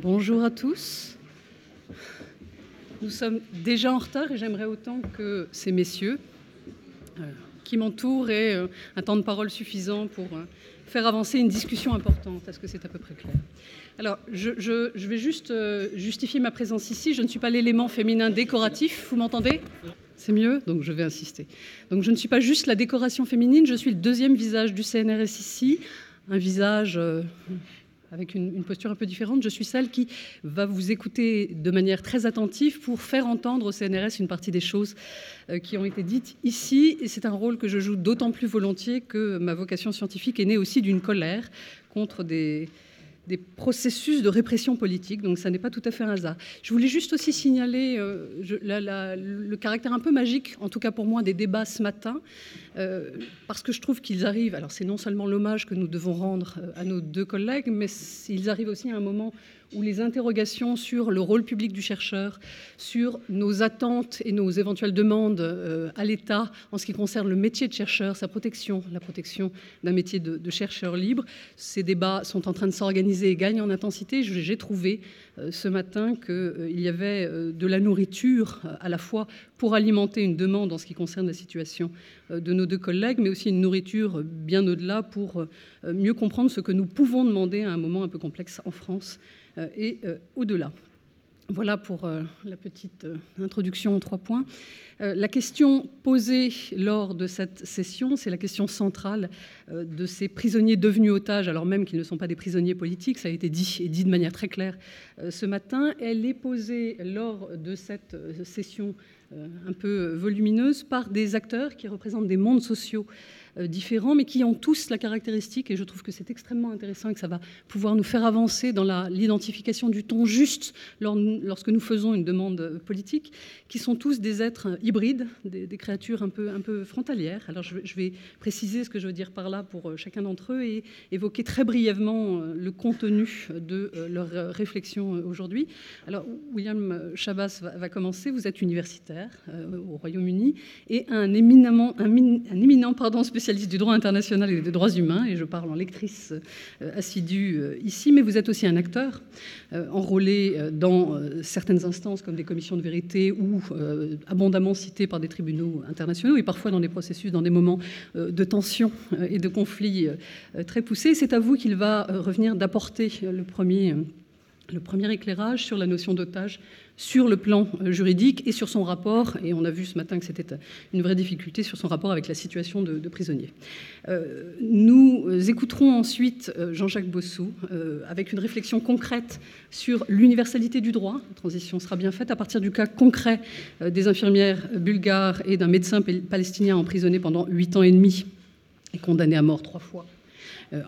Bonjour à tous. Nous sommes déjà en retard et j'aimerais autant que ces messieurs euh, qui m'entourent aient euh, un temps de parole suffisant pour euh, faire avancer une discussion importante. Est-ce que c'est à peu près clair? Alors, je, je, vais juste justifier ma présence ici. Je ne suis pas l'élément féminin décoratif. Vous m'entendez? C'est mieux, donc je vais insister. Donc je ne suis pas juste la décoration féminine, je suis le deuxième visage du CNRS ici, un visage avec une, posture un peu différente. Je suis celle qui va vous écouter de manière très attentive pour faire entendre au CNRS une partie des choses euh, qui ont été dites ici. Et c'est un rôle que je joue d'autant plus volontiers que ma vocation scientifique est née aussi d'une colère contre des, des processus de répression politique, donc ça n'est pas tout à fait un hasard. Je voulais juste aussi signaler euh, le caractère un peu magique, en tout cas pour moi, des débats ce matin, parce que je trouve qu'ils arrivent, alors c'est non seulement l'hommage que nous devons rendre euh, à nos deux collègues, mais ils arrivent aussi à un moment où les interrogations sur le rôle public du chercheur, sur nos attentes et nos éventuelles demandes euh, à l'État en ce qui concerne le métier de chercheur, sa protection, la protection d'un métier de, chercheur libre, ces débats sont en train de s'organiser et gagnent en intensité. J'ai trouvé euh, ce matin qu'il euh, y avait de la nourriture à la fois pour alimenter une demande en ce qui concerne la situation de nos deux collègues, mais aussi une nourriture bien au-delà pour mieux comprendre ce que nous pouvons demander à un moment un peu complexe en France euh, et euh, au-delà. Voilà pour euh, la petite introduction en trois points. La question posée lors de cette session, c'est la question centrale de ces prisonniers devenus otages, alors même qu'ils ne sont pas des prisonniers politiques, ça a été dit et dit de manière très claire ce matin. Elle est posée lors de cette session un peu volumineuse par des acteurs qui représentent des mondes sociaux euh, différents, mais qui ont tous la caractéristique, et je trouve que c'est extrêmement intéressant et que ça va pouvoir nous faire avancer dans l'identification du ton juste lorsque nous faisons une demande politique, qui sont tous des êtres hybrides, des, créatures un peu, un peu frontalières. Alors je, vais préciser ce que je veux dire par là pour euh, chacun d'entre eux et évoquer très brièvement euh, le contenu de leur réflexion aujourd'hui. Alors William Chabas va, commencer. Vous êtes universitaire au Royaume-Uni et un éminemment, un éminent pardon, spécialiste spécialiste du droit international et des droits humains, et je parle en lectrice euh, assidue euh, ici, mais vous êtes aussi un acteur euh, enrôlé dans certaines instances comme des commissions de vérité ou abondamment cité par des tribunaux internationaux et parfois dans des processus, dans des moments de tension et de conflits très poussés. C'est à vous qu'il va revenir d'apporter le premier, le premier éclairage sur la notion d'otage sur le plan euh, juridique et sur son rapport, et on a vu ce matin que c'était une vraie difficulté, sur son rapport avec la situation de, prisonniers. Euh, nous écouterons ensuite euh, Jean-Jacques Bossou avec une réflexion concrète sur l'universalité du droit. La transition sera bien faite à partir du cas concret des infirmières bulgares et d'un médecin palestinien emprisonné pendant huit ans et demi et condamné à mort trois fois euh,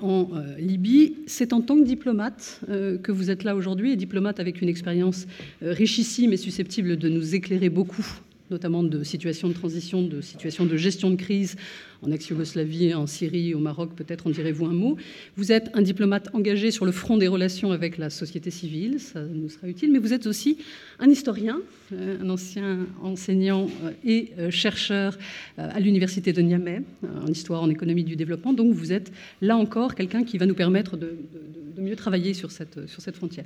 en euh, Libye. C'est en tant que diplomate euh, que vous êtes là aujourd'hui, et diplomate avec une expérience richissime et susceptible de nous éclairer beaucoup notamment de situations de transition, de situations de gestion de crise en ex-Yougoslavie, en Syrie, au Maroc, peut-être en direz-vous un mot. Vous êtes un diplomate engagé sur le front des relations avec la société civile, ça nous sera utile, mais vous êtes aussi un historien, euh, un ancien enseignant euh, et euh, chercheur à l'université de Niamey, en histoire, en économie du développement, donc vous êtes là encore quelqu'un qui va nous permettre de, mieux travailler sur cette, frontière.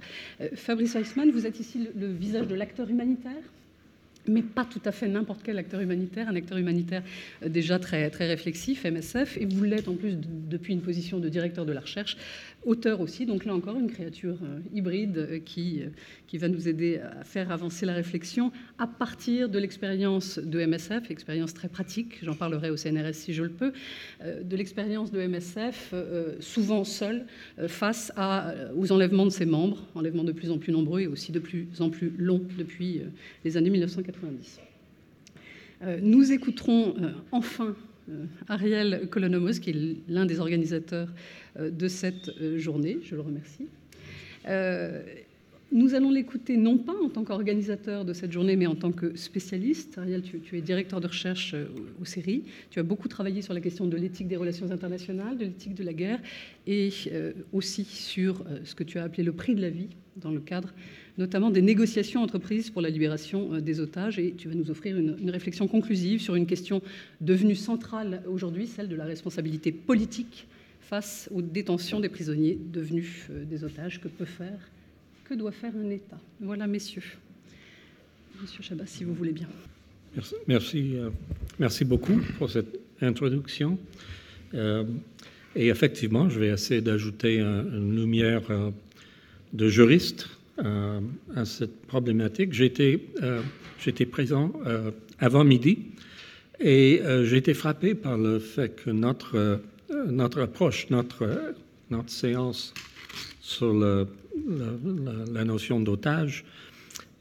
Fabrice Weissman, vous êtes ici le visage de l'acteur humanitaire? Mais pas tout à fait n'importe quel acteur humanitaire, un acteur humanitaire euh, déjà très, très réflexif, MSF, et vous l'êtes en plus depuis une position de directeur de la recherche, auteur aussi, donc là encore une créature euh, hybride euh, qui, qui va nous aider à faire avancer la réflexion à partir de l'expérience de MSF, expérience très pratique, j'en parlerai au CNRS si je le peux, de l'expérience de MSF, souvent seul, face aux enlèvements de ses membres, enlèvements de plus en plus nombreux et aussi de plus en plus longs depuis les années 1980. Euh, nous écouterons euh, enfin euh, Ariel Colonomos, qui est l'un des organisateurs de cette journée. Je le remercie. Nous allons l'écouter non pas en tant qu'organisateur de cette journée, mais en tant que spécialiste. Ariel, tu, es directeur de recherche au CERI. Tu as beaucoup travaillé sur la question de l'éthique des relations internationales, de l'éthique de la guerre, et aussi sur ce que tu as appelé le prix de la vie dans le cadre notamment des négociations entreprises pour la libération euh, des otages. Et tu vas nous offrir une, réflexion conclusive sur une question devenue centrale aujourd'hui, celle de la responsabilité politique face aux détentions des prisonniers devenus euh, des otages. Que peut faire Que doit faire un État? Voilà, messieurs. Monsieur Chabat, si vous voulez bien. Merci, merci, euh, beaucoup pour cette introduction. Et effectivement, je vais essayer d'ajouter une lumière de juriste à cette problématique. J'étais, j'étais présent avant midi et j'ai été frappé par le fait que notre, approche, notre, séance sur la, notion d'otage.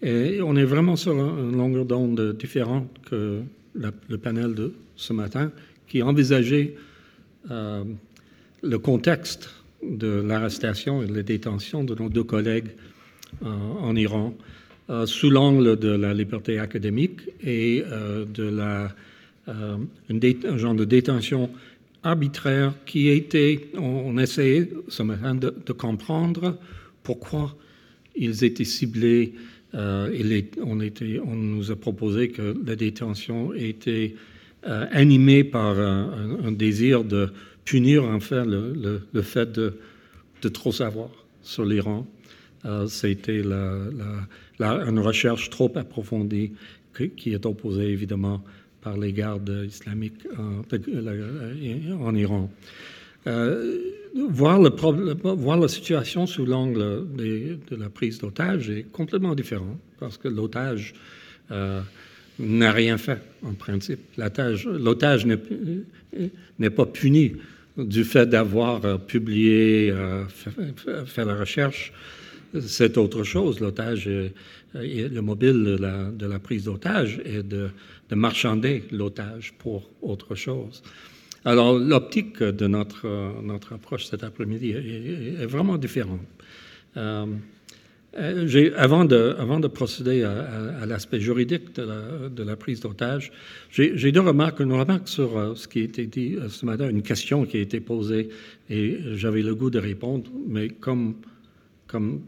Et on est vraiment sur une longueur d'onde différente que le panel de ce matin, qui envisageait euh, le contexte de l'arrestation et de la détention de nos deux collègues euh, en Iran euh, sous l'angle de la liberté académique et de la, un genre de détention arbitraire qui a été, on, essayait ce matin de, comprendre pourquoi ils étaient ciblés. Euh, on, était, on, nous a proposé que la détention était euh, animée par un, désir de punir en fait le, fait de, trop savoir sur l'Iran. Euh, C'était la, une recherche trop approfondie qui est opposée évidemment par les gardes islamiques en, Iran. Euh, voir, le problème, voir la situation sous l'angle de la prise d'otage est complètement différent parce que l'otage euh, n'a rien fait en principe. L'otage n'est pas puni du fait d'avoir publié, euh, fait, la recherche. C'est autre chose. L'otage, le mobile de la, prise d'otage est de, de marchander l'otage pour autre chose. Alors, l'optique de notre, notre approche cet après-midi est, vraiment différente. Euh, euh avant, de, avant de procéder à, l'aspect juridique de la, de la prise d'otage, j'ai deux remarques. Une remarque sur euh, ce qui a été dit euh, ce matin, une question qui a été posée, et j'avais le goût de répondre, mais comme, comme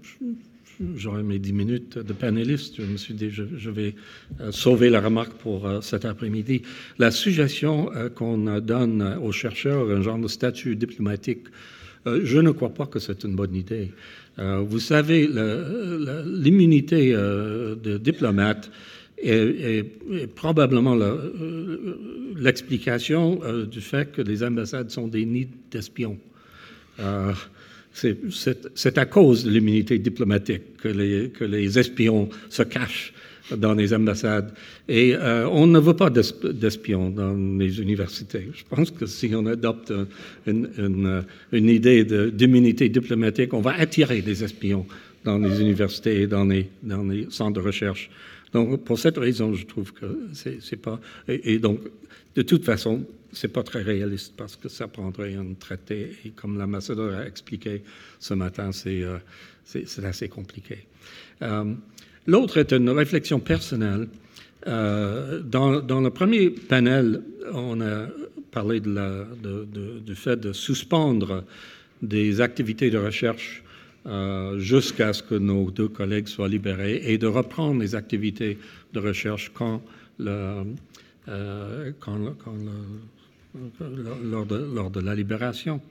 j'aurai mes dix minutes de panéliste. Je me suis dit, je, vais euh, sauver la remarque pour euh, cet après-midi. La suggestion euh, qu'on donne aux chercheurs, un genre de statut diplomatique, je ne crois pas que c'est une bonne idée. vous savez, l'immunité de diplomate est, probablement l'explication du fait que les ambassades sont des nids d'espions. C'est à cause de l'immunité diplomatique que les, espions se cachent dans les ambassades. Et euh, on ne veut pas d'espions dans les universités. Je pense que si on adopte une, une, idée d'immunité diplomatique, on va attirer des espions dans les universités et dans les, dans les centres de recherche. Donc, pour cette raison, je trouve que c'est pas. et, donc, de toute façon, c'est pas très réaliste parce que ça prendrait un traité et comme l'ambassadeur a expliqué ce matin, c'est euh, assez compliqué. Euh, l'autre est une réflexion personnelle. Euh, dans, dans, le premier panel, on a parlé de de, du fait de suspendre des activités de recherche jusqu'à ce que nos deux collègues soient libérés et de reprendre les activités de recherche quand, quand le, lors de, la libération,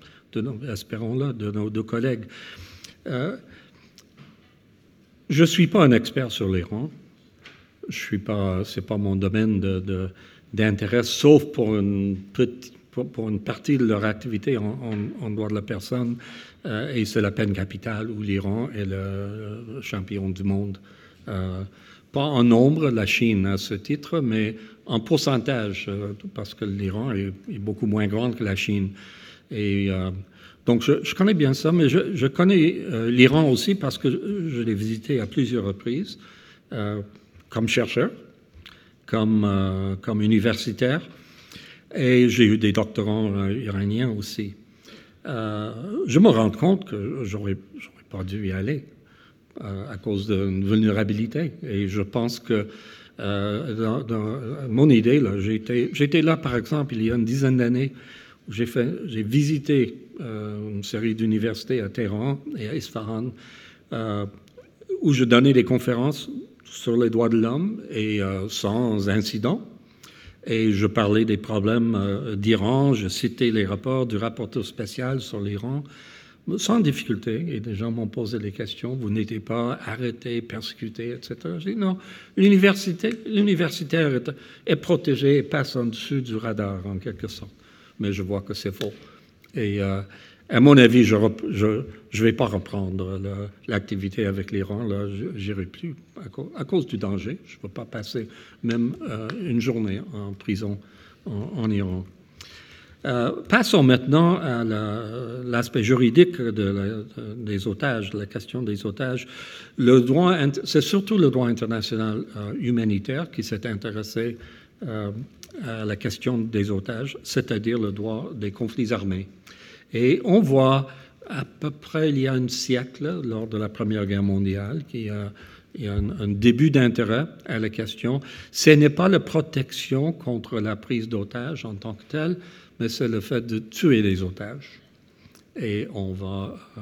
espérons-le, de nos deux collègues. Euh, je ne suis pas un expert sur l'Iran. Je suis pas, pas mon domaine d'intérêt, sauf pour une, partie de leur activité en, droit de la personne, euh, et c'est la peine capitale où l'Iran est le champion du monde. Euh, pas en nombre, la Chine à ce titre, mais en pourcentage, euh, parce que l'Iran est, beaucoup moins grand que la Chine. Et euh, donc, je, connais bien ça, mais je, connais euh, l'Iran aussi parce que je l'ai visité à plusieurs reprises, comme chercheur, comme, comme universitaire, et j'ai eu des doctorants iraniens aussi. je me rends compte que j'aurais pas dû y aller à cause d'une vulnérabilité. Et je pense que euh, dans, mon idée, j'étais là, par exemple, il y a une dizaine d'années, où j'ai visité euh, une série d'universités à Téhéran et à Isfahan, euh, où je donnais des conférences sur les droits de l'homme et sans incident. Et je parlais des problèmes d'Iran, je citais les rapports du rapporteur spécial sur l'Iran, sans difficulté, et des gens m'ont posé des questions, vous n'étiez pas arrêté, persécuté, etc. J'ai dit non, l'université, l'universitaire est, protégé et passe en dessus du radar en quelque sorte. Mais je vois que c'est faux. Et euh, à mon avis, je ne vais pas reprendre l'activité avec l'Iran. Là, j'irai plus à, cause du danger. Je ne veux pas passer même euh, une journée en prison en Iran. Euh, passons maintenant à l'aspect juridique de des otages, la question des otages. C'est surtout le droit international euh, humanitaire qui s'est intéressé euh, à la question des otages, c'est-à-dire le droit des conflits armés. Et on voit à peu près il y a un siècle, lors de la Première Guerre mondiale, qu'il y a, un, début d'intérêt à la question. Ce n'est pas la protection contre la prise d'otages en tant que telle, mais c'est le fait de tuer des otages. Et on va euh,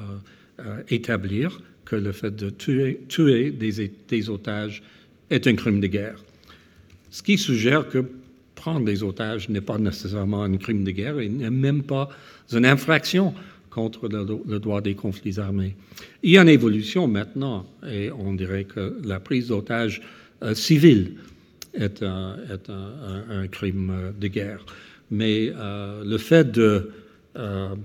euh, établir que le fait de tuer, des, otages est un crime de guerre. Ce qui suggère que prendre des otages n'est pas nécessairement un crime de guerre et n'est même pas une infraction contre le, droit des conflits armés. Il y a une évolution maintenant et on dirait que la prise d'otages euh, civile est, un, crime de guerre mais euh, le fait de, euh,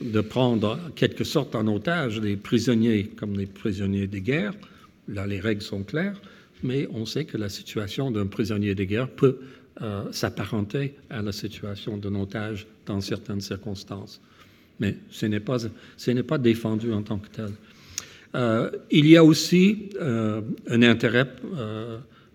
de prendre en quelque sorte en otage des prisonniers comme des prisonniers de guerre, là les règles sont claires, mais on sait que la situation d'un prisonnier de guerre peut euh, s'apparenter à la situation d'un otage dans certaines circonstances. Mais ce n'est pas, ce n'est pas défendu en tant que tel. il y a aussi un intérêt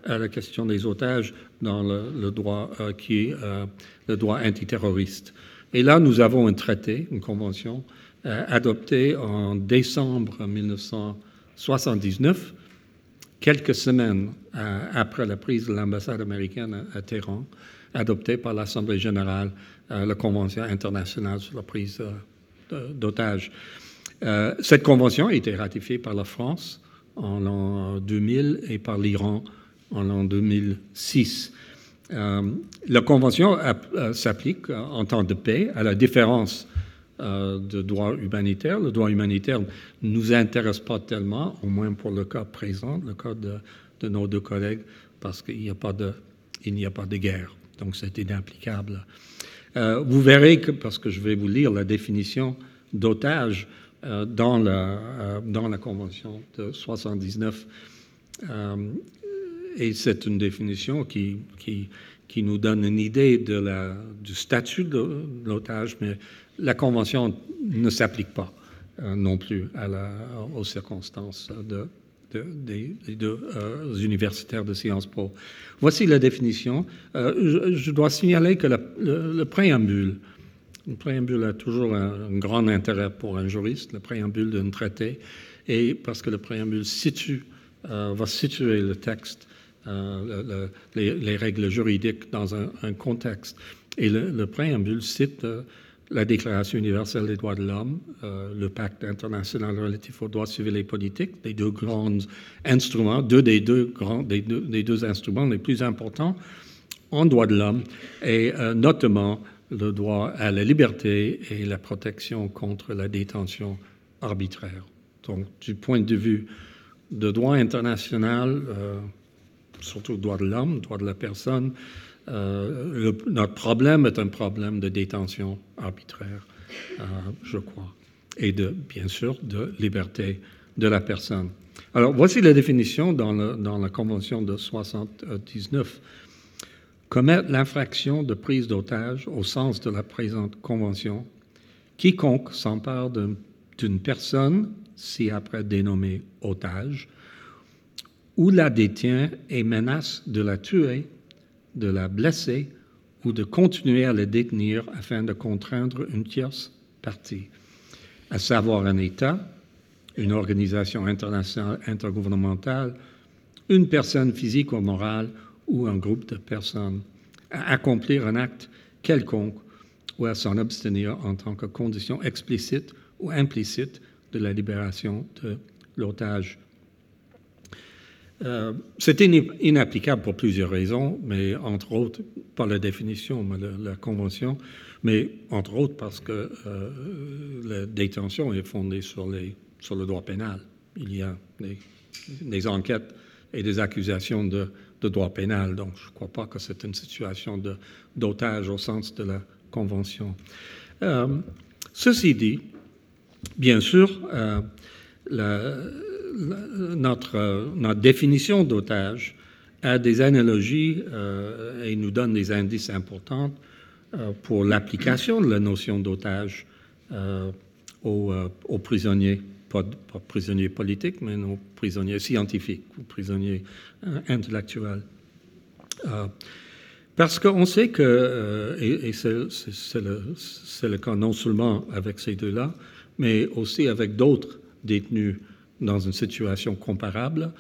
à la question des otages dans le, droit euh, qui euh, le droit antiterroriste. Et là, nous avons un traité, une convention euh, adoptée en décembre 1979, quelques semaines après la prise de l'ambassade américaine à, Téhéran, adoptée par l'Assemblée générale, la Convention internationale sur la prise d'otages. cette convention a été ratifiée par la France en l'an 2000 et par l'Iran en l'an 2006. Euh, la Convention euh, s'applique en temps de paix, à la différence euh, de droit humanitaire. Le droit humanitaire ne nous intéresse pas tellement, au moins pour le cas présent, le cas de, nos deux collègues, parce qu'il n'y a, pas de, guerre. Donc c'est inapplicable. vous verrez que, parce que je vais vous lire la définition d'otage dans, la, dans la Convention de 79, et c'est une définition qui, qui, qui, nous donne une idée du statut de l'otage, mais la Convention ne s'applique pas euh, non plus aux circonstances de, des, deux euh, universitaires de Sciences Po. Voici la définition. Euh, je, dois signaler que le, préambule, le préambule a toujours un, un, grand intérêt pour un juriste, le préambule d'un traité, et parce que le préambule situe, va situer le texte euh, les, règles juridiques dans un, contexte. Et le, préambule cite euh, la Déclaration universelle des droits de l'homme, euh, le pacte international relatif aux droits civils et politiques, les deux grands instruments, deux des deux, grands, des deux, instruments les plus importants en droits de l'homme, et notamment le droit à la liberté et la protection contre la détention arbitraire. Donc, du point de vue de droit international, surtout droit de l'homme, droit de la personne. Euh, notre problème est un problème de détention arbitraire, euh, je crois, et de, bien sûr, de liberté de la personne. Alors, voici la définition dans, dans la Convention de 79. Commettre l'infraction de prise d'otage au sens de la présente Convention, quiconque s'empare d'une personne, si après dénommée otage, ou la détient et menace de la tuer, de la blesser ou de continuer à la détenir afin de contraindre une tierce partie, à savoir un État, une organisation internationale intergouvernementale, une personne physique ou morale ou un groupe de personnes, à accomplir un acte quelconque ou à s'en abstenir en tant que condition explicite ou implicite de la libération de l'otage C'était inapplicable pour plusieurs raisons, mais entre autres par la définition, la, la Convention, mais entre autres parce que la détention est fondée sur, le droit pénal. Il y a des, enquêtes et des accusations de, droit pénal, donc je ne crois pas que c'est une situation d'otage au sens de la Convention. Euh, ceci dit, bien sûr, euh, la, notre, notre, définition d'otage a des analogies euh, et nous donne des indices importants euh, pour l'application de la notion d'otage euh, aux, euh, aux, prisonniers, pas, prisonniers politiques, mais aux prisonniers scientifiques ou prisonniers intellectuels. Parce qu'on sait que, euh, et, c'est le, cas non seulement avec ces deux-là, mais aussi avec d'autres détenus dans une situation comparable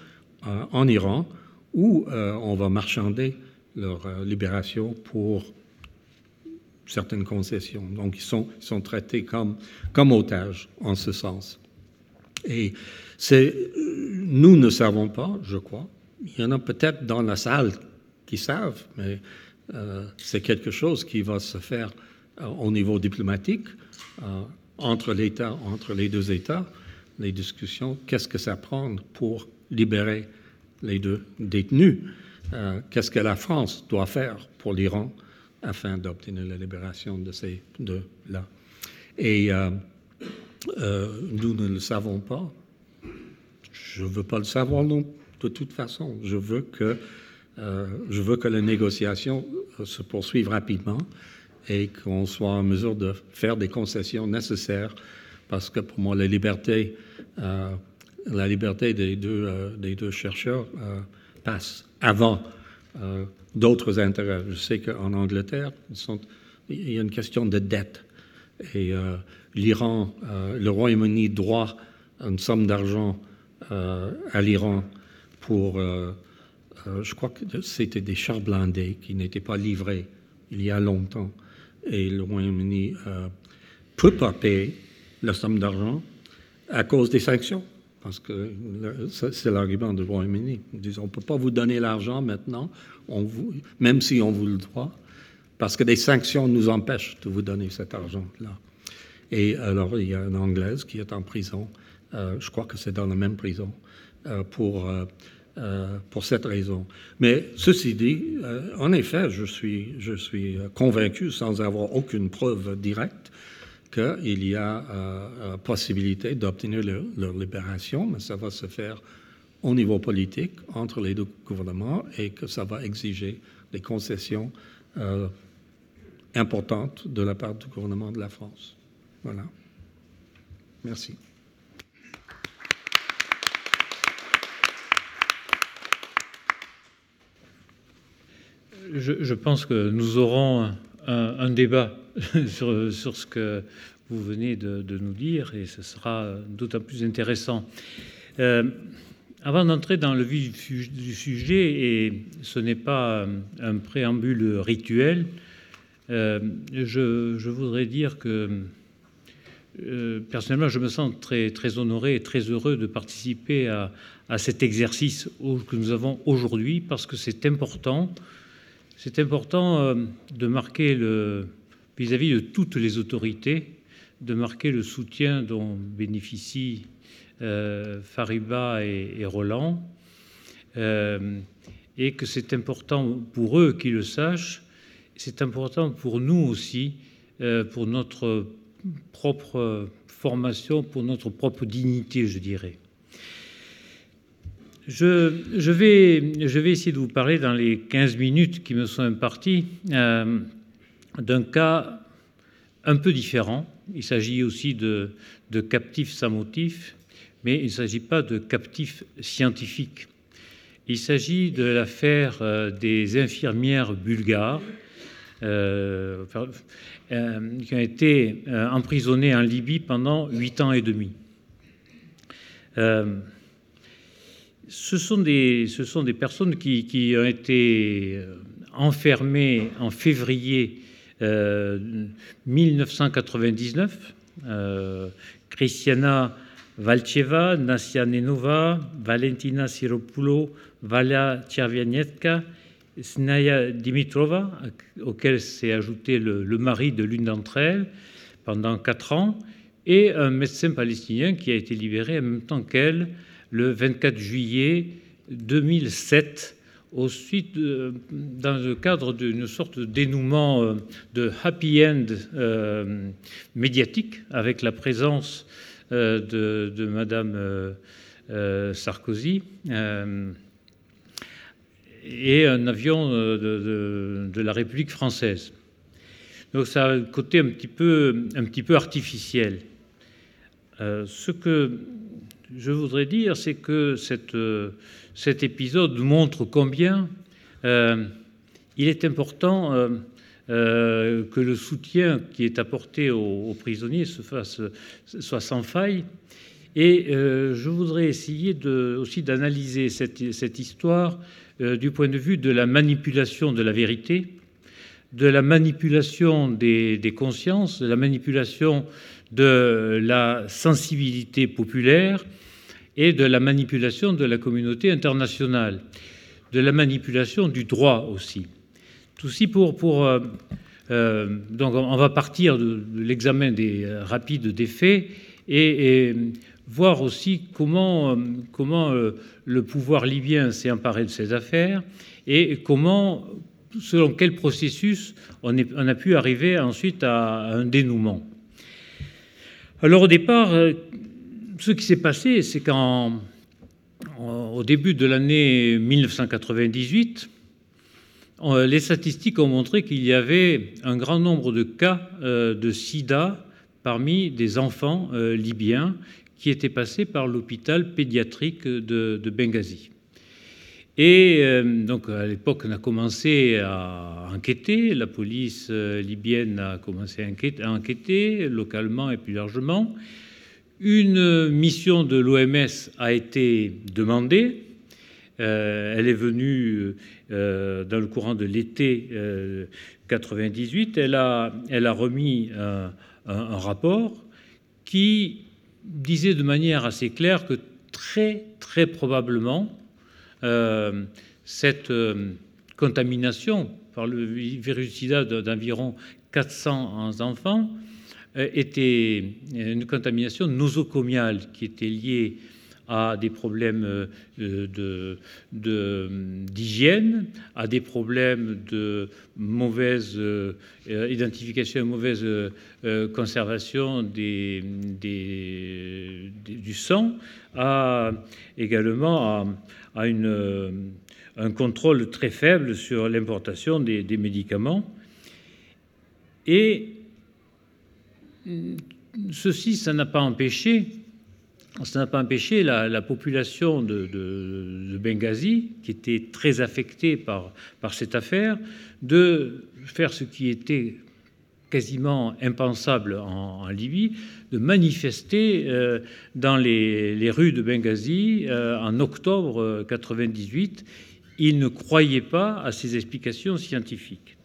euh, en Iran, où euh, on va marchander leur euh, libération pour certaines concessions. Donc, ils sont, traités comme, comme otages en ce sens. Et nous ne savons pas, je crois. Il y en a peut-être dans la salle qui savent, mais c'est quelque chose qui va se faire au niveau diplomatique entre l'État, entre les deux États, les discussions. Qu'est-ce que ça prend pour libérer les deux détenus? Qu'est-ce que la France doit faire pour l'Iran afin d'obtenir la libération de ces deux-là? Et nous ne le savons pas. Je ne veux pas le savoir non, de toute façon. Je veux que euh, je veux que euh, se poursuive rapidement et qu'on soit en mesure de faire des concessions nécessaires parce que pour moi, la liberté, euh, euh, des deux chercheurs euh, passe avant d'autres intérêts. Je sais qu'en Angleterre, il y a une question de dette et l'Iran, le Royaume-Uni doit une somme d'argent à l'Iran pour je crois que c'était des chars blindés qui n'étaient pas livrés il y a longtemps. Et le Royaume-Uni ne peut pas payer la somme d'argent à cause des sanctions. Parce que c'est l'argument du Royaume-Uni. Ils on ne peut pas vous donner l'argent maintenant, on vous, même si on vous le doit, parce que des sanctions nous empêchent de vous donner cet argent-là. Et alors, il y a une Anglaise qui est en prison, euh, je crois que c'est dans la même prison, euh, pour euh, pour cette raison. Mais ceci dit, en effet, je suis, je suis convaincu, sans avoir aucune preuve directe, qu'il y a euh, possibilité d'obtenir leur, libération, mais ça va se faire au niveau politique entre les deux gouvernements et que ça va exiger des concessions euh, importantes de la part du gouvernement de la France. Voilà. Merci. je, pense que nous aurons un, un débat sur, ce que vous venez de, nous dire et ce sera d'autant plus intéressant. Euh, avant d'entrer dans le vif du sujet, et ce n'est pas un préambule rituel, euh, je, voudrais dire que euh, personnellement, je me sens très, très honoré et très heureux de participer à cet exercice que nous avons aujourd'hui parce que c'est important c'est important euh, de marquer le vis-à-vis de toutes les autorités, de marquer le soutien dont bénéficient euh, Fariba et, Roland, euh, et que c'est important pour eux qu'ils le sachent. C'est important pour nous aussi, pour notre propre formation, pour notre propre dignité, je dirais. Je, vais, essayer de vous parler dans les 15 minutes qui me sont imparties euh, d'un cas un peu différent. Il s'agit aussi de, captifs sans motif, mais il ne s'agit pas de captifs scientifiques. Il s'agit de l'affaire euh, des infirmières bulgares euh, qui ont été emprisonnées en Libye pendant huit ans et demi. Euh, ce sont des, ce sont des personnes qui, ont été euh, enfermées en février euh, 1999. Euh, Christiana Valcheva, Nasia Nenova, Valentina Siropoulou, Valia Tchervianetka, Snaya Dimitrova, auquel s'est ajouté le, le mari de l'une d'entre elles pendant quatre ans, et un médecin palestinien qui a été libéré en même temps qu'elle le 24 juillet 2007 au suite dans le cadre d'une sorte de dénouement euh, de happy end euh, médiatique avec la présence euh, de, de, Madame Sarkozy et un avion de, la République française. Donc ça a un côté un peu, un petit peu artificiel. ce que je voudrais dire, c'est que euh, cet épisode montre combien euh, il est important euh, que le soutien qui est apporté aux, prisonniers se fasse, soit sans faille. Et je voudrais essayer aussi d'analyser cette, cette, histoire du point de vue de la manipulation de la vérité, de la manipulation des, des consciences, de la manipulation de la sensibilité populaire et de la manipulation de la communauté internationale, de la manipulation du droit aussi. Tout ceci pour, euh, euh, donc on va partir de, l'examen des euh, rapides des faits et, voir aussi comment, le pouvoir libyen s'est emparé de ces affaires et comment, selon quel processus on a pu arriver ensuite à un dénouement. Alors au départ, ce qui s'est passé, c'est qu'au début de l'année 1998, les statistiques ont montré qu'il y avait un grand nombre de cas euh, de sida parmi des enfants euh, libyens qui étaient passés par l'hôpital pédiatrique de, Benghazi. Et euh, donc à l'époque, on a commencé à enquêter, la police libyenne a commencé à enquêter localement et plus largement. Une mission de l'OMS a été demandée. Euh, elle est venue euh, dans le courant de l'été 98. Euh, elle a, elle a remis un, rapport qui disait de manière assez claire que très très probablement cette contamination par le virus sida d'environ 400 enfants euh, était une contamination nosocomiale qui était liée à des problèmes euh, d'hygiène, de, à des problèmes de mauvaise euh, identification mauvaise conservation du sang, à, également à, un contrôle très faible sur l'importation des, des médicaments. Et ceci, ça n'a pas empêché, ça n'a pas empêché la, population de, Benghazi, qui était très affectée par, cette affaire, de faire ce qui était quasiment impensable en, Libye, de manifester euh, dans les, rues de Benghazi euh, en octobre 98. Ils ne croyaient pas à ces explications scientifiques.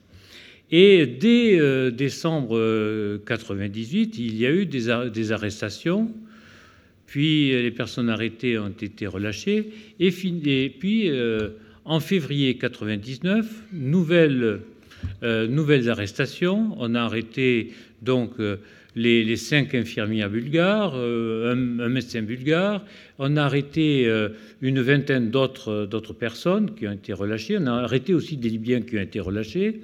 Et dès euh, décembre 98, euh, il y a eu des, arrestations, puis les personnes arrêtées ont été relâchées, et, puis euh, en février 99, nouvelles, nouvelles arrestations. On a arrêté donc les, cinq infirmières bulgares, un, médecin bulgare. On a arrêté une vingtaine d'autres personnes qui ont été relâchées. On a arrêté aussi des Libyens qui ont été relâchés.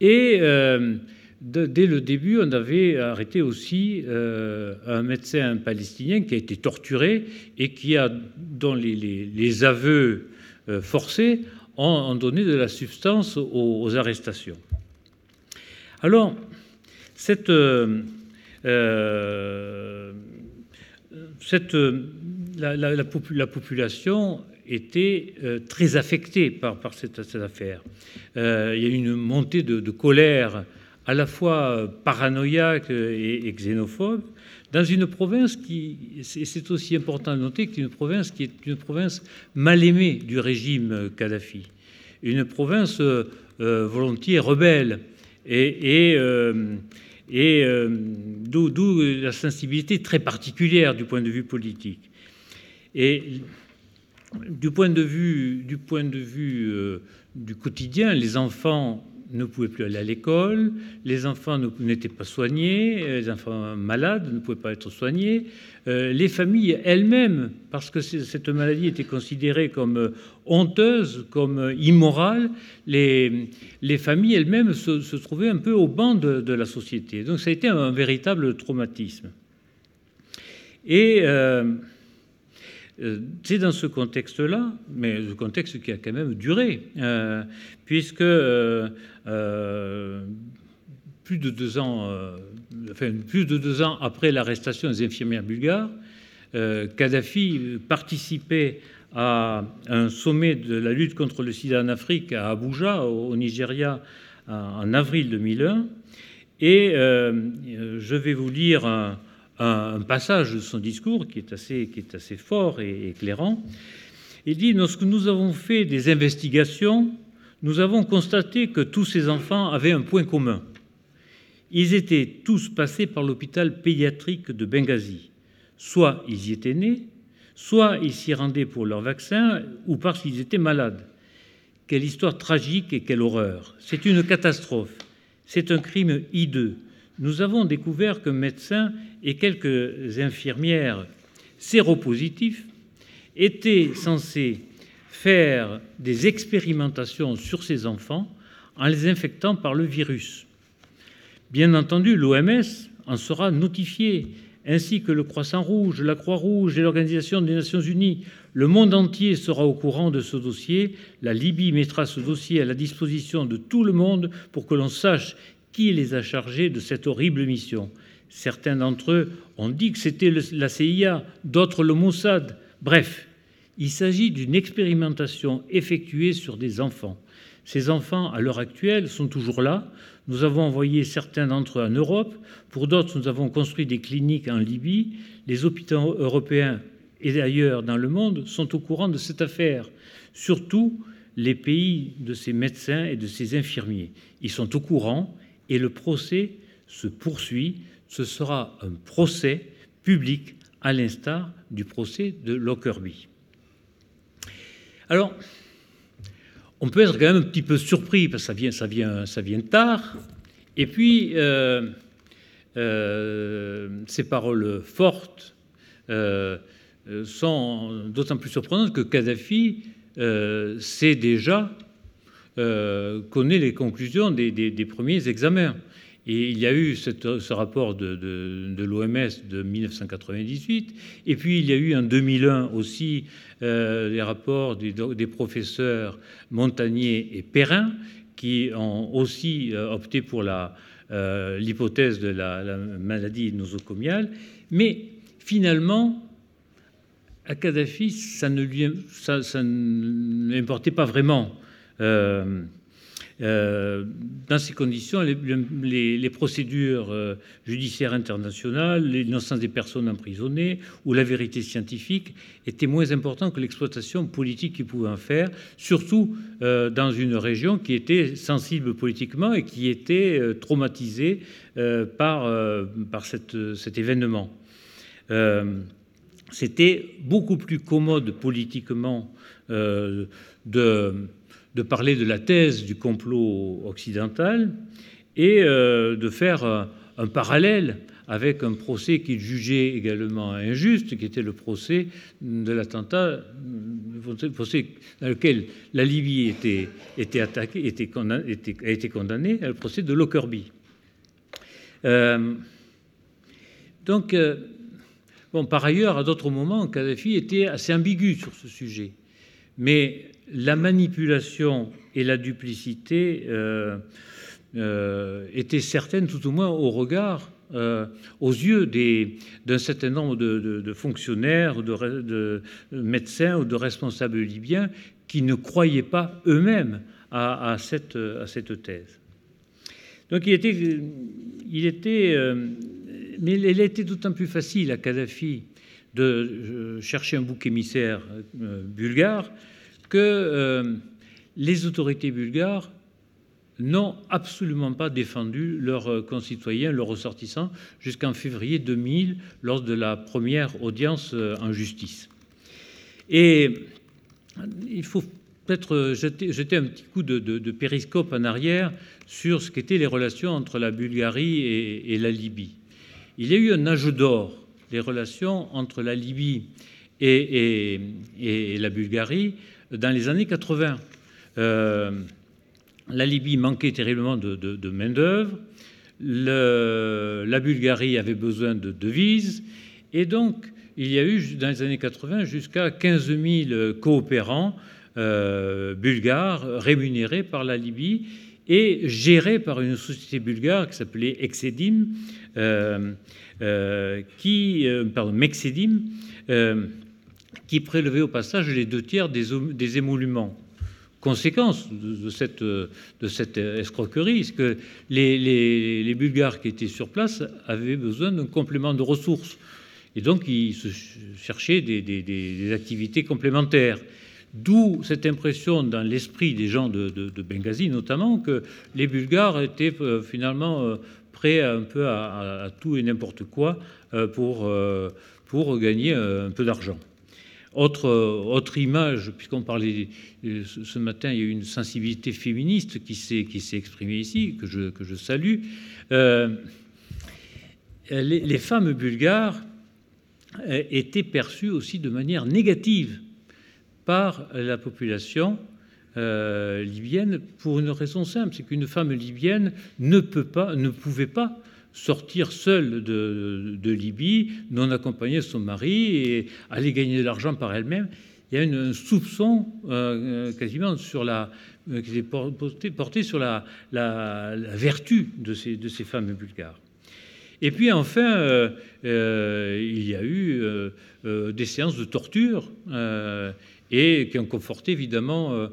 Et euh, dès le début, on avait arrêté aussi euh, un médecin palestinien qui a été torturé et qui a, dont les, aveux euh, forcés ont, donné de la substance aux, arrestations. Alors, cette, cette la, la, population était euh, très affecté par, cette, affaire. Euh, il y a eu une montée de, colère à la fois paranoïaque et, xénophobe dans une province qui, c'est aussi important de noter, que une province qui est une province mal aimée du régime Kadhafi, une province euh, volontiers rebelle et, Et d'où la sensibilité très particulière du point de vue politique. Et du point de vue du, point de vue, du quotidien, les enfants ne pouvaient plus aller à l'école, les enfants n'étaient pas soignés, les enfants malades ne pouvaient pas être soignés, euh, les familles elles-mêmes, parce que cette maladie était considérée comme euh, honteuse, comme euh, immorale, les, les familles elles-mêmes se, trouvaient un peu au banc de, la société. Donc ça a été un, véritable traumatisme. Et c'est dans ce contexte-là, mais le contexte qui a quand même duré, puisque plus de deux ans, euh, enfin, plus de deux ans après l'arrestation des infirmières bulgares, euh, Kadhafi participait à un sommet de la lutte contre le sida en Afrique à Abuja, au, Nigeria, en avril 2001. Et euh, je vais vous lire un, passage de son discours qui est assez, qui est assez fort et éclairant. Il dit Lorsque nous avons fait des investigations, nous avons constaté que tous ces enfants avaient un point commun ils étaient tous passés par l'hôpital pédiatrique de Benghazi. Soit ils y étaient nés, soit ils s'y rendaient pour leur vaccin, ou parce qu'ils étaient malades. Quelle histoire tragique et quelle horreur. C'est une catastrophe. C'est un crime hideux. Nous avons découvert qu'un médecin et quelques infirmières séropositifs étaient censés faire des expérimentations sur ces enfants en les infectant par le virus. Bien entendu, l'OMS en sera notifiée, ainsi que le Croissant Rouge, la Croix-Rouge et l'Organisation des Nations Unies. Le monde entier sera au courant de ce dossier. La Libye mettra ce dossier à la disposition de tout le monde pour que l'on sache qui les a chargés de cette horrible mission. Certains d'entre eux ont dit que c'était la CIA, d'autres le Mossad. Bref, il s'agit d'une expérimentation effectuée sur des enfants. Ces enfants, à l'heure actuelle, sont toujours là. Nous avons envoyé certains d'entre eux en Europe. Pour d'autres, nous avons construit des cliniques en Libye. Les hôpitaux européens et ailleurs dans le monde sont au courant de cette affaire. Surtout les pays de ces médecins et de ces infirmiers. Ils sont au courant et le procès se poursuit. Ce sera un procès public à l'instar du procès de Lockerbie. Alors, on peut être quand même un petit peu surpris parce que ça vient, tard. Et puis, euh, euh, ces paroles fortes euh, sont d'autant plus surprenantes que Kadhafi sait déjà, connaît les conclusions des premiers examens. Et il y a eu ce rapport de, l'OMS de 1998, et puis il y a eu en 2001 aussi euh, les rapports des, professeurs Montagnier et Perrin, qui ont aussi euh, opté pour euh, l'hypothèse de la, maladie nosocomiale. Mais finalement, à Kadhafi, ça ne lui ça, pas vraiment. Euh, dans ces conditions, les, procédures euh, judiciaires internationales, l'innocence des personnes emprisonnées ou la vérité scientifique étaient moins importantes que l'exploitation politique qu'ils pouvaient en faire, surtout euh, dans une région qui était sensible politiquement et qui était traumatisée par, par cet événement. C'était beaucoup plus commode politiquement de de parler de la thèse du complot occidental et euh, de faire un, parallèle avec un procès qu'il jugeait également injuste, qui était le procès de l'attentat, procès dans lequel la Libye était, attaquée, était a été condamnée, le procès de Lockerbie. Euh, donc, euh, bon, par ailleurs, à d'autres moments, Kadhafi était assez ambigu sur ce sujet. Mais la manipulation et la duplicité euh, euh, étaient certaines, tout au moins au regard, euh, aux yeux d'un certain nombre de, fonctionnaires, de, médecins ou de responsables libyens qui ne croyaient pas eux-mêmes à, cette, thèse. Donc il il était mais il était d'autant plus facile à Kadhafi de chercher un bouc émissaire bulgare que euh, les autorités bulgares n'ont absolument pas défendu leurs concitoyens, leurs ressortissants, jusqu'en février 2000, lors de la première audience en justice. Et il faut peut-être jeter, un petit coup de, périscope en arrière sur ce qu'étaient les relations entre la Bulgarie et, la Libye. Il y a eu un âge d'or des relations entre la Libye et, la Bulgarie dans les années 80. Euh, la Libye manquait terriblement de, main-d'œuvre, la Bulgarie avait besoin de devises, et donc il y a eu dans les années 80 jusqu'à 15 000 coopérants euh, bulgares rémunérés par la Libye et gérés par une société bulgare qui s'appelait Exedim, euh, qui, pardon, Mexedim, qui prélevait au passage les deux tiers des, émoluments conséquence de, cette, escroquerie, c'est que les, Bulgares qui étaient sur place avaient besoin d'un complément de ressources. Et donc, ils cherchaient des, activités complémentaires. D'où cette impression dans l'esprit des gens de, Benghazi, notamment, que les Bulgares étaient euh, finalement euh, prêts un peu à, tout et n'importe quoi euh, pour gagner un peu d'argent. Autre, autre image, puisqu'on parlait ce matin, il y a eu une sensibilité féministe qui s'est, exprimée ici, que je, salue. les, femmes bulgares était perçue aussi de manière négative par la population euh, libyenne pour une raison simple, c'est qu'une femme libyenne ne, peut pas, ne pouvait pas sortir seule de, Libye, non accompagnée de son mari, et aller gagner de l'argent par elle-même. Il y a un soupçon euh, quasiment sur la, euh, qui est porté, porté sur la, la, vertu de ces, de ces femmes bulgares. Et puis enfin, euh, euh, il y a eu euh, des séances de torture et qui ont conforté évidemment,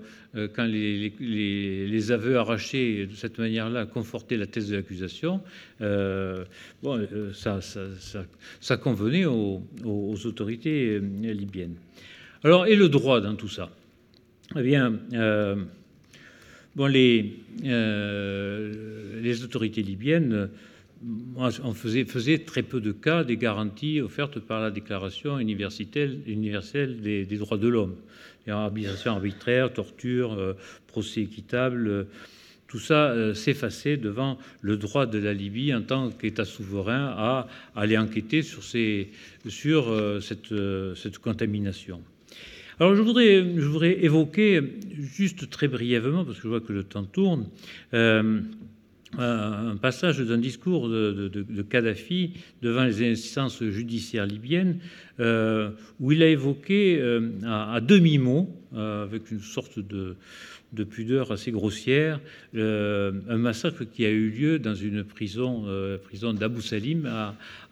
quand les, aveux arrachés de cette manière-là confortaient la thèse de l'accusation, bon, ça, convenait aux, autorités libyennes. Alors, et le droit dans tout ça? Eh bien, bon, les autorités libyennes on faisait, très peu de cas des garanties offertes par la Déclaration universelle, des, droits de l'homme. Arbitration arbitraire, torture, euh, procès équitable, euh, tout ça euh, s'effaçait devant le droit de la Libye en tant qu'État souverain à, aller enquêter sur, cette, contamination. Alors je voudrais, je voudrais, évoquer juste très brièvement, parce que je vois que le temps tourne, un passage d'un discours de, Kadhafi devant les instances judiciaires libyennes, euh, où il a évoqué euh, à, demi-mot, euh, avec une sorte de, de pudeur assez grossière, un massacre qui a eu lieu dans une prison, prison d'Abu Salim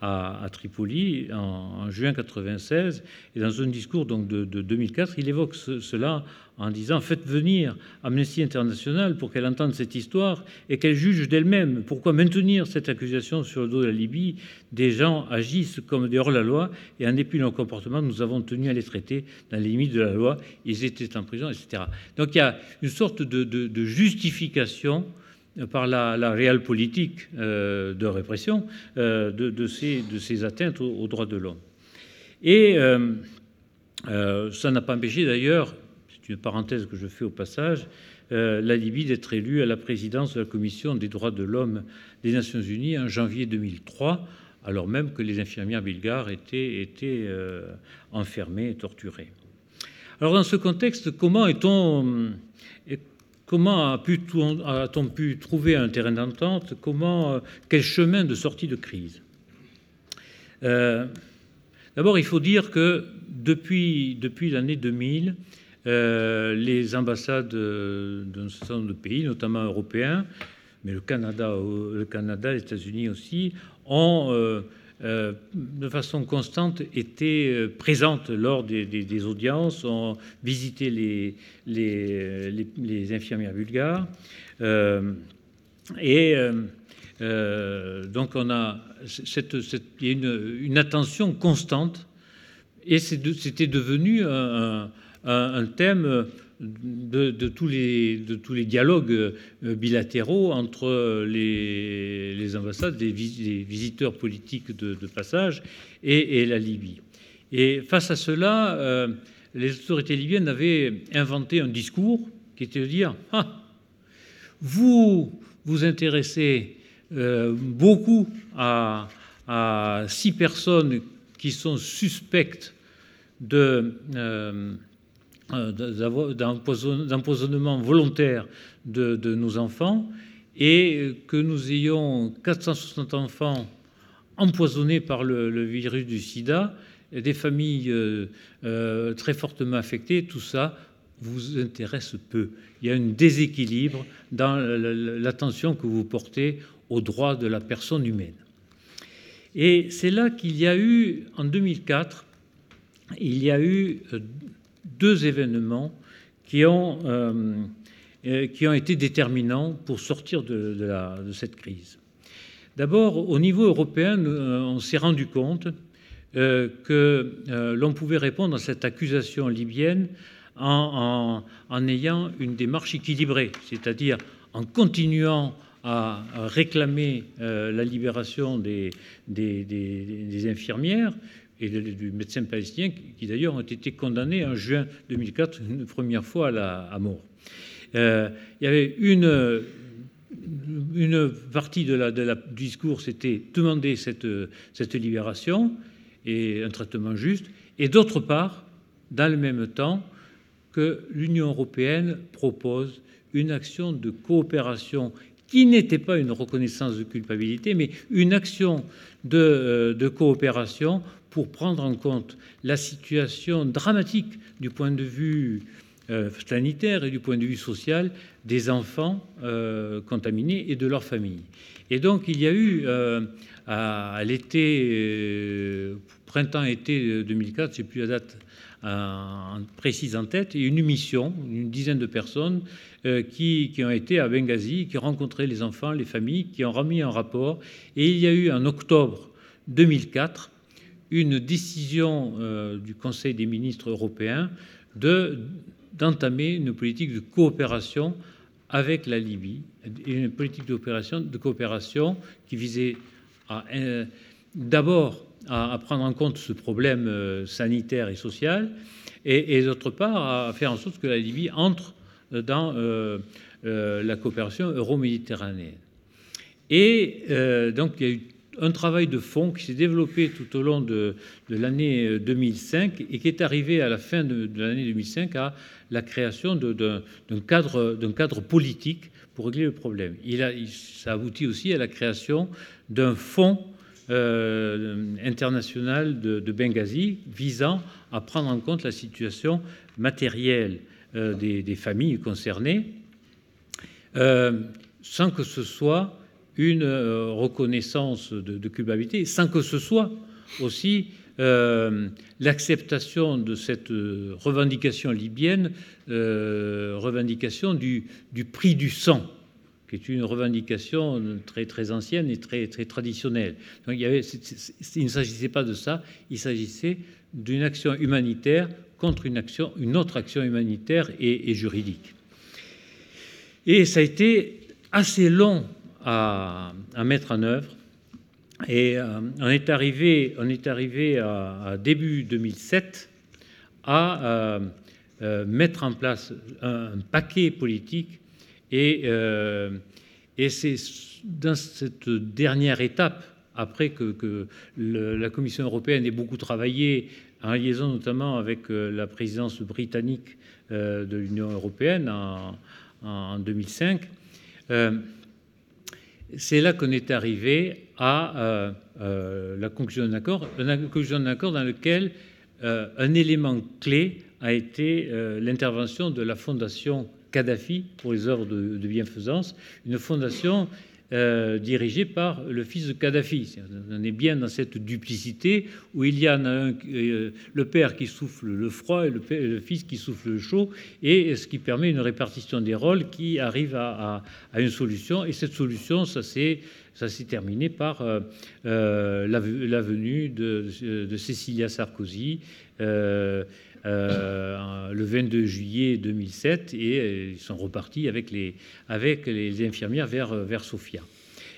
à, Tripoli en, juin 96. Et dans un discours donc de, 2004, il évoque cela en disant Faites venir Amnesty International pour qu'elle entende cette histoire et qu'elle juge d'elle-même. Pourquoi maintenir cette accusation sur le dos de la Libye? Des gens agissent comme des hors-la-loi et en dépit de leur comportement, nous avons tenu à les traiter dans les limites de la loi. Ils étaient en prison, etc. Donc il y a une sorte de, justification par la, réelle politique euh, de répression euh, de, ces, de, ces, atteintes aux, droits de l'homme. Et euh, ça n'a pas empêché d'ailleurs une parenthèse que je fais au passage, euh, la Libye d'être élue à la présidence de la Commission des droits de l'homme des Nations Unies en janvier 2003, alors même que les infirmières bulgares étaient, euh, enfermées et torturées. Alors dans ce contexte, comment comment a-t-on pu trouver un terrain d'entente? Comment euh, quel chemin de sortie de crise? D'abord, il faut dire que depuis, depuis l'année 2000, euh, les ambassades d'un certain nombre de pays, notamment européens, mais le Canada, le Canada, les États-Unis aussi, ont euh, euh, de façon constante été présentes lors des, audiences, ont visité les, infirmières bulgares. et donc on a une, attention constante et c'était devenu un, thème de, tous, les, dialogues bilatéraux entre les, ambassades, les, visiteurs politiques de, passage et, la Libye. Et face à cela, les autorités libyennes avaient inventé un discours qui était de dire ah, vous vous intéressez beaucoup à, six personnes qui sont suspectes de, euh, euh, d'empoisonnement volontaire de, nos enfants et que nous ayons 460 enfants empoisonnés par le, virus du sida, des familles euh, très fortement affectées, tout ça vous intéresse peu. Il y a un déséquilibre dans l'attention que vous portez aux droits de la personne humaine. Et c'est là qu'il y a eu, en 2004, il y a eu euh, deux événements qui ont, euh, euh, qui ont été déterminants pour sortir de, cette crise. D'abord, au niveau européen, on s'est rendu compte que l'on pouvait répondre à cette accusation libyenne en, en, ayant une démarche équilibrée, c'est-à-dire en continuant à réclamer euh, la libération des, des, infirmières et du médecin palestinien, qui, d'ailleurs ont été condamnés en juin 2004 une première fois à, la, mort. Euh, il y avait une, une partie de la, de du discours, c'était demander cette, cette libération et un traitement juste, et d'autre part, dans le même temps, que l'Union européenne propose une action de coopération qui n'était pas une reconnaissance de culpabilité, mais une action de, euh, coopération pour prendre en compte la situation dramatique du point de vue euh, sanitaire et du point de vue social des enfants euh, contaminés et de leurs familles. Et donc il y a eu à, l'été, printemps-été 2004, je sais plus la date précise en tête, une mission, une dizaine de personnes euh, qui, ont été à Benghazi, qui ont rencontré les enfants, les familles, qui ont remis un rapport. Et il y a eu en octobre 2004 une décision euh, du Conseil des ministres européens de, d'entamer une politique de coopération avec la Libye, une politique de coopération, de coopération qui visait à, euh, d'abord à, prendre en compte ce problème sanitaire et social, et, et d'autre part à faire en sorte que la Libye entre dans euh, euh, la coopération euro-méditerranéenne. Et euh, donc, il y a eu un travail de fond qui s'est développé tout au long de, l'année 2005 et qui est arrivé à la fin de, l'année 2005 à la création d'un cadre, cadre politique pour régler le problème. Il a, ça aboutit aussi à la création d'un fonds international de, de, Benghazi visant à prendre en compte la situation matérielle euh, des, familles concernées, euh, sans que ce soit une euh, reconnaissance de, culpabilité, sans que ce soit aussi l'acceptation de cette revendication libyenne, revendication du, prix du sang, qui est une revendication très, très ancienne et très, très traditionnelle. Il, ne s'agissait pas de ça, il s'agissait d'une action humanitaire contre une, action, une autre action humanitaire et, juridique. Et ça a été assez long à, mettre en œuvre. Et euh, on est arrivé, on est arrivé à, début 2007 à euh, euh, mettre en place un, paquet politique. Et, et c'est dans cette dernière étape, après que, la Commission européenne ait beaucoup travaillé en liaison notamment avec la présidence britannique de l'Union européenne en, 2005. Euh, c'est là qu'on est arrivé à la conclusion d'un accord, la conclusion d'un accord dans lequel un élément clé a été l'intervention de la fondation Kadhafi pour les œuvres de bienfaisance, une fondation euh, dirigé par le fils de Kadhafi. On est bien dans cette duplicité où il y a un, euh, le père qui souffle le froid et le, fils qui souffle le chaud, et ce qui permet une répartition des rôles qui arrive à, une solution. Et cette solution, ça s'est terminé par euh, la, venue de, Cécilia Sarkozy, le le 22 juillet 2007 et ils sont repartis avec les, infirmières vers, vers Sofia.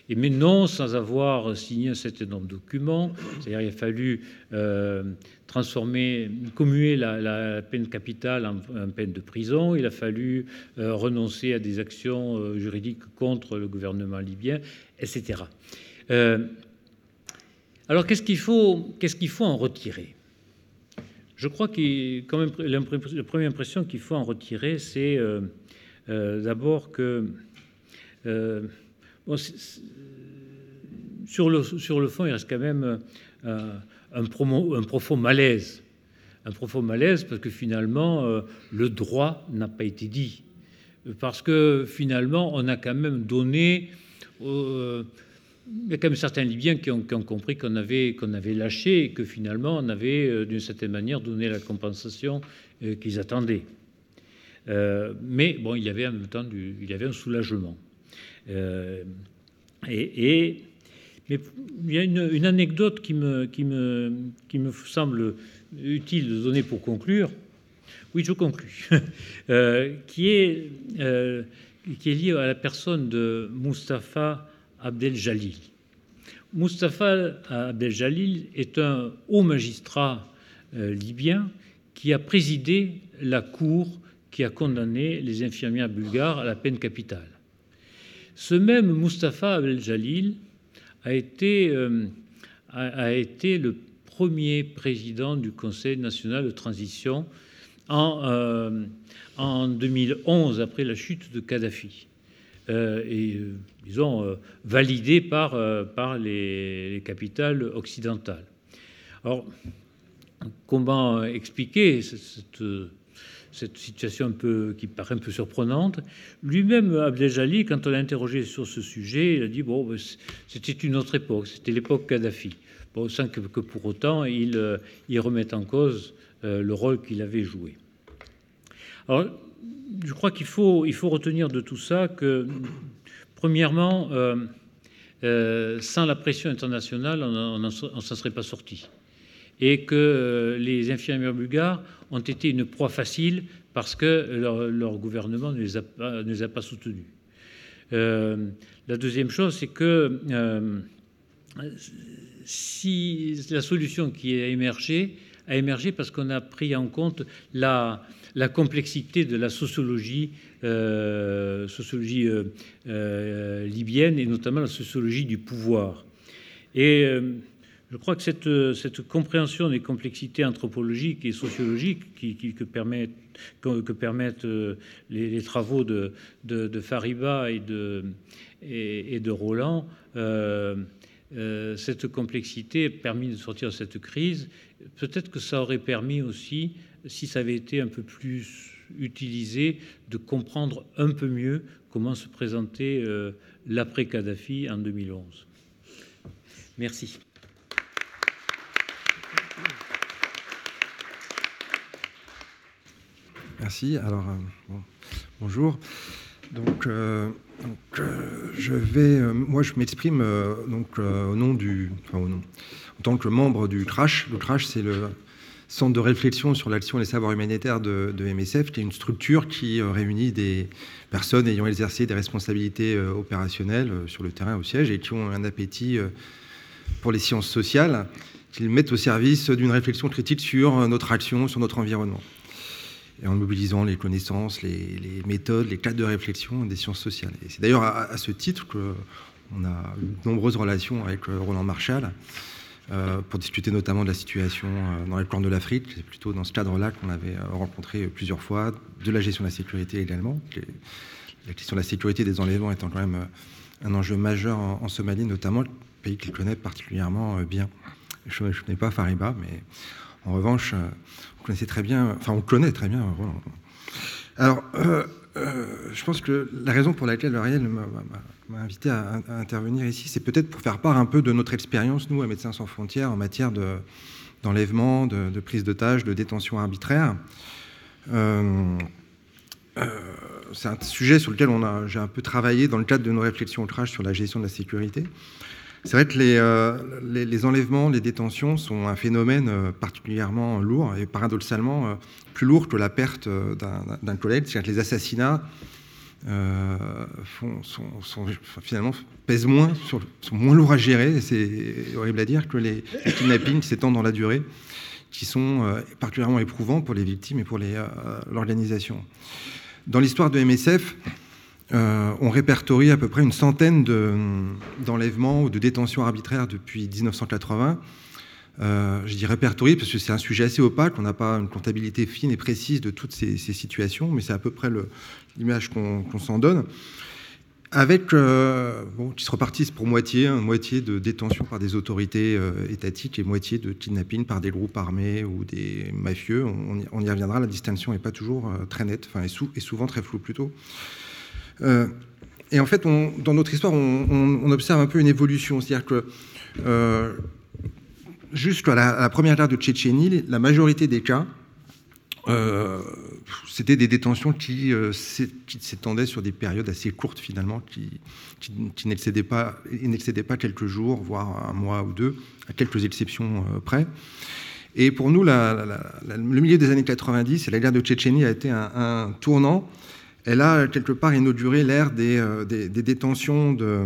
Mais non sans avoir signé un certain nombre de documents. C'est-à-dire il a fallu transformer, commuer la, peine capitale en, peine de prison. Il a fallu renoncer à des actions juridiques contre le gouvernement libyen, etc. alors qu'est-ce qu'il faut en retirer? Je crois que quand même, la première impression qu'il faut en retirer, c'est euh, euh, d'abord que euh, sur, le, sur le fond, il reste quand même un, profond malaise. Un profond malaise parce que finalement, le droit n'a pas été dit. Parce que finalement, on a quand même donné il y a quand même certains Libyens qui ont, compris qu'on avait, qu'on avait lâché et que finalement on avait euh, d'une certaine manière donné la compensation euh, qu'ils attendaient. Euh, mais bon, il y avait en même temps il y avait un soulagement. et, mais il y a une, anecdote qui me, qui, me, qui me semble utile de donner pour conclure. Oui, je conclus. qui, est, qui est liée à la personne de Mustapha Abdel Jalil. Mustafa Abdel Jalil est un haut magistrat euh, libyen qui a présidé la cour qui a condamné les infirmières bulgares à la peine capitale. Ce même Mustafa Abdel Jalil a été, euh, le premier président du Conseil national de transition en, euh, en 2011, après la chute de Kadhafi. Euh, et, euh, disons, euh, validé par, par les, capitales occidentales. Alors, comment expliquer cette, cette, situation un peu, qui paraît un peu surprenante? Lui-même, Abdel quand on l'a interrogé sur ce sujet, il a dit bon, ben, c'était une autre époque, c'était l'époque Kadhafi. Bon, sans que, que, pour autant il, il remette en cause le rôle qu'il avait joué. Alors, je crois qu'il faut, il faut retenir de tout ça que, premièrement, euh, euh, sans la pression internationale, on ne s'en serait pas sorti. Et que euh, les infirmières bulgares ont été une proie facile parce que leur, gouvernement ne les, a pas, soutenus. la deuxième chose, c'est que si la solution qui a émergé a émergé parce qu'on a pris en compte la, la complexité de la sociologie, euh, euh, euh, libyenne et notamment la sociologie du pouvoir. Et je crois que cette, compréhension des complexités anthropologiques et sociologiques que, permettent, les, travaux de, Fariba et, de Roland, cette complexité a permis de sortir de cette crise. Peut-être que ça aurait permis aussi si ça avait été un peu plus utilisé, de comprendre un peu mieux comment se présentait euh, l'après-Kadhafi en 2011. Merci. Merci. Alors, euh, bonjour. Donc, euh, je vais, moi, je m'exprime donc au nom du, en tant que membre du CRASH. Le CRASH, c'est le centre de réflexion sur l'action et les savoirs humanitaires de, MSF, qui est une structure qui euh, réunit des personnes ayant exercé des responsabilités euh, opérationnelles euh, sur le terrain au siège et qui ont un appétit pour les sciences sociales, qu'ils mettent au service d'une réflexion critique sur notre action, sur notre environnement. Et en mobilisant les connaissances, les, méthodes, les cadres de réflexion des sciences sociales. Et c'est d'ailleurs à, ce titre qu'on a eu de nombreuses relations avec Roland Marshall, pour discuter notamment de la situation euh, dans les cornes de l'Afrique. C'est plutôt dans ce cadre-là qu'on avait euh, rencontré plusieurs fois, de la gestion de la sécurité également. La question de la sécurité des enlèvements étant quand même un enjeu majeur en, Somalie, notamment, pays qu'il connaît particulièrement bien. Je ne connais pas Fariba, mais en revanche, on connaissait très bien, enfin on connaît très bien. Alors, je pense que la raison pour laquelle Ariel m'a invité à, intervenir ici, c'est peut-être pour faire part un peu de notre expérience, nous, à Médecins sans frontières, en matière d'enlèvement, de, prise d'otages, de détention arbitraire. Euh, euh, c'est un sujet sur lequel j'ai un peu travaillé dans le cadre de nos réflexions crash sur la gestion de la sécurité. C'est vrai que les, les, enlèvements, les détentions sont un phénomène particulièrement lourd et paradoxalement plus lourd que la perte d'un collègue. C'est-à-dire que les assassinats sont, finalement pèsent moins, sont moins lourds à gérer, c'est horrible à dire, que les, kidnappings qui s'étendent dans la durée, qui sont particulièrement éprouvants pour les victimes et pour l'organisation. Dans l'histoire de MSF, euh, on répertorie à peu près une centaine d'enlèvements ou de détentions arbitraires depuis 1980. Euh, je dis répertorié parce que c'est un sujet assez opaque, on n'a pas une comptabilité fine et précise de toutes ces, situations, mais c'est à peu près l'image qu'on s'en donne. Avec, euh, bon, qui se repartissent pour moitié, hein, moitié de détention par des autorités étatiques et moitié de kidnapping par des groupes armés ou des mafieux. On, y, reviendra, la distinction n'est pas toujours très nette, enfin, et, souvent très floue plutôt. Euh, et en fait, dans notre histoire, on, observe un peu une évolution. C'est-à-dire que euh, jusqu'à la, première guerre de Tchétchénie, la majorité des cas, euh, c'était des détentions qui, s'étendaient sur des périodes assez courtes finalement, qui, n'excédaient pas, quelques jours, voire un mois ou deux, à quelques exceptions près. Et pour nous, le milieu des années 90 et la guerre de Tchétchénie a été un, tournant elle a quelque part inauguré l'ère des, euh, détentions de,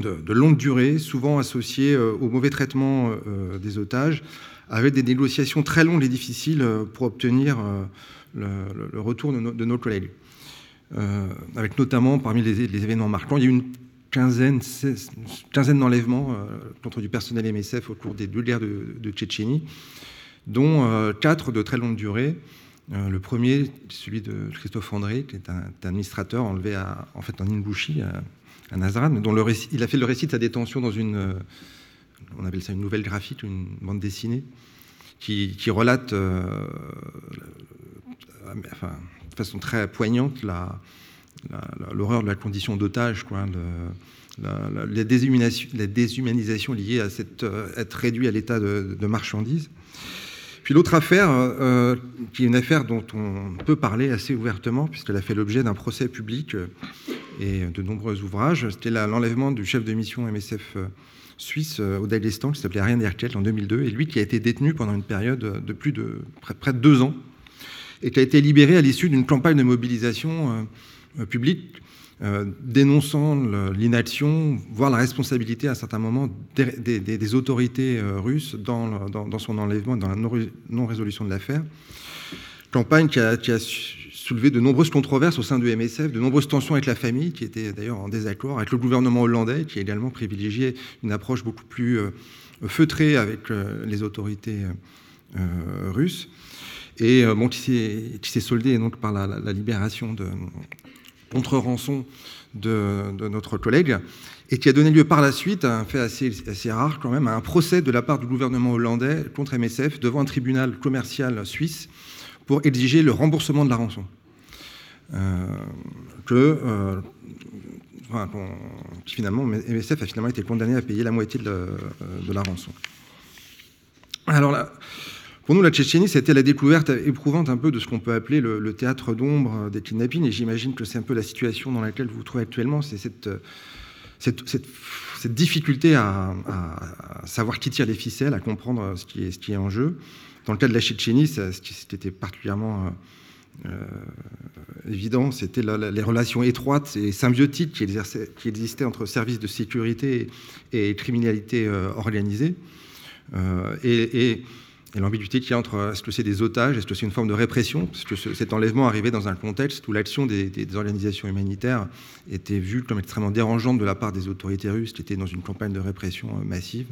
longue durée, souvent associées euh, au mauvais traitement euh, des otages, avec des négociations très longues et difficiles pour obtenir le, retour de, nos collègues. avec notamment, parmi les, événements marquants, il y a eu une quinzaine, d'enlèvements contre du personnel MSF au cours des deux guerres de, de Tchétchénie, dont quatre de très longue durée. Euh, le premier, celui de Christophe André, qui est un, administrateur enlevé en fait en Ingouchi, à, Le il a fait le récit de sa détention dans une, euh, nouvelle graphique, une bande dessinée, qui, relate euh, de façon très poignante l'horreur de la condition d'otage, la, la, déshumanisation, liée à cette, être réduit à l'état de marchandise. Puis l'autre affaire, euh, qui est une affaire dont on peut parler assez ouvertement, puisqu'elle a fait l'objet d'un procès public euh, et de nombreux ouvrages, c'était l'enlèvement du chef de mission MSF euh, suisse au Daghestan, qui s'appelait Ariane Erkel en 2002, et lui qui a été détenu pendant une période de plus de près, de deux ans, et qui a été libéré à l'issue d'une campagne de mobilisation publique euh, dénonçant l'inaction, voire la responsabilité à certains moments des, autorités euh, russes dans, son enlèvement et dans la non-résolution de l'affaire. Campagne qui a, soulevé de nombreuses controverses au sein du MSF, de nombreuses tensions avec la famille, qui était d'ailleurs en désaccord, avec le gouvernement hollandais, qui a également privilégié une approche beaucoup plus euh, feutrée avec les autorités russes, et qui s'est soldé donc par la libération de, contre rançon de, notre collègue, et qui a donné lieu par la suite à un fait assez, rare quand même, à un procès de la part du gouvernement hollandais contre MSF devant un tribunal commercial suisse pour exiger le remboursement de la rançon. Euh, que, euh, finalement, MSF a finalement été condamné à payer la moitié de, de la rançon. Alors là, pour nous, la Tchétchénie, c'était la découverte éprouvante un peu de ce qu'on peut appeler le, théâtre d'ombre des kidnappings, et j'imagine que c'est un peu la situation dans laquelle vous vous trouvez actuellement, c'est cette, cette, difficulté à, savoir qui tire les ficelles, à comprendre ce qui est, ce qui est en jeu. Dans le cas de la Tchétchénie, c'était particulièrement euh, évident, c'était les relations étroites et symbiotiques qui, qui, existaient entre services de sécurité et, criminalité euh, organisée. Euh, et l'ambiguïté qu'il y a entre est-ce que c'est des otages, est-ce que c'est une forme de répression, parce que cet enlèvement arrivait dans un contexte où l'action des, organisations humanitaires était vue comme extrêmement dérangeante de la part des autorités russes, qui étaient dans une campagne de répression euh, massive.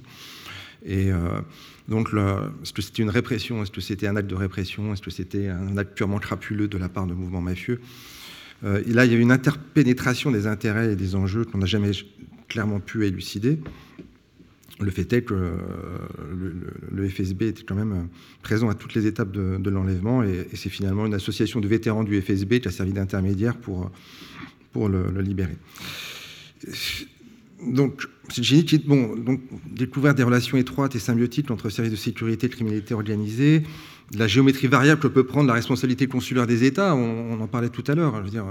Et euh, donc, est-ce que c'était une répression, est-ce que c'était un acte de répression, est-ce que c'était un acte purement crapuleux de la part de mouvements mafieux? Euh, et Là, il y a une interpénétration des intérêts et des enjeux qu'on n'a jamais clairement pu élucider le fait est que euh, le, FSB était quand même euh, présent à toutes les étapes de, l'enlèvement et, c'est finalement une association de vétérans du FSB qui a servi d'intermédiaire pour, pour le, libérer. Donc, c'est bon, donc, découvert des relations étroites et symbiotiques entre services de sécurité et criminalité organisée, la géométrie variable que peut prendre la responsabilité consulaire des États, on, en parlait tout à l'heure. Je veux dire,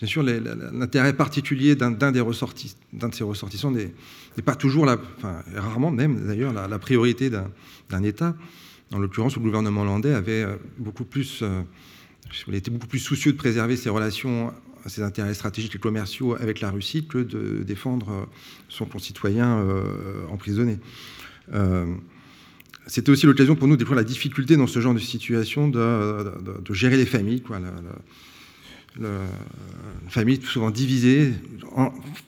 bien sûr, l'intérêt particulier d'un des de ces ressortissants n'est pas toujours, enfin, rarement même d'ailleurs, la, priorité d'un État. En l'occurrence, le gouvernement hollandais avait beaucoup plus, il était beaucoup plus soucieux de préserver ses relations ses intérêts stratégiques et commerciaux avec la Russie que de défendre son concitoyen emprisonné. C'était aussi l'occasion pour nous de la difficulté dans ce genre de situation de, gérer les familles. Une famille souvent divisée,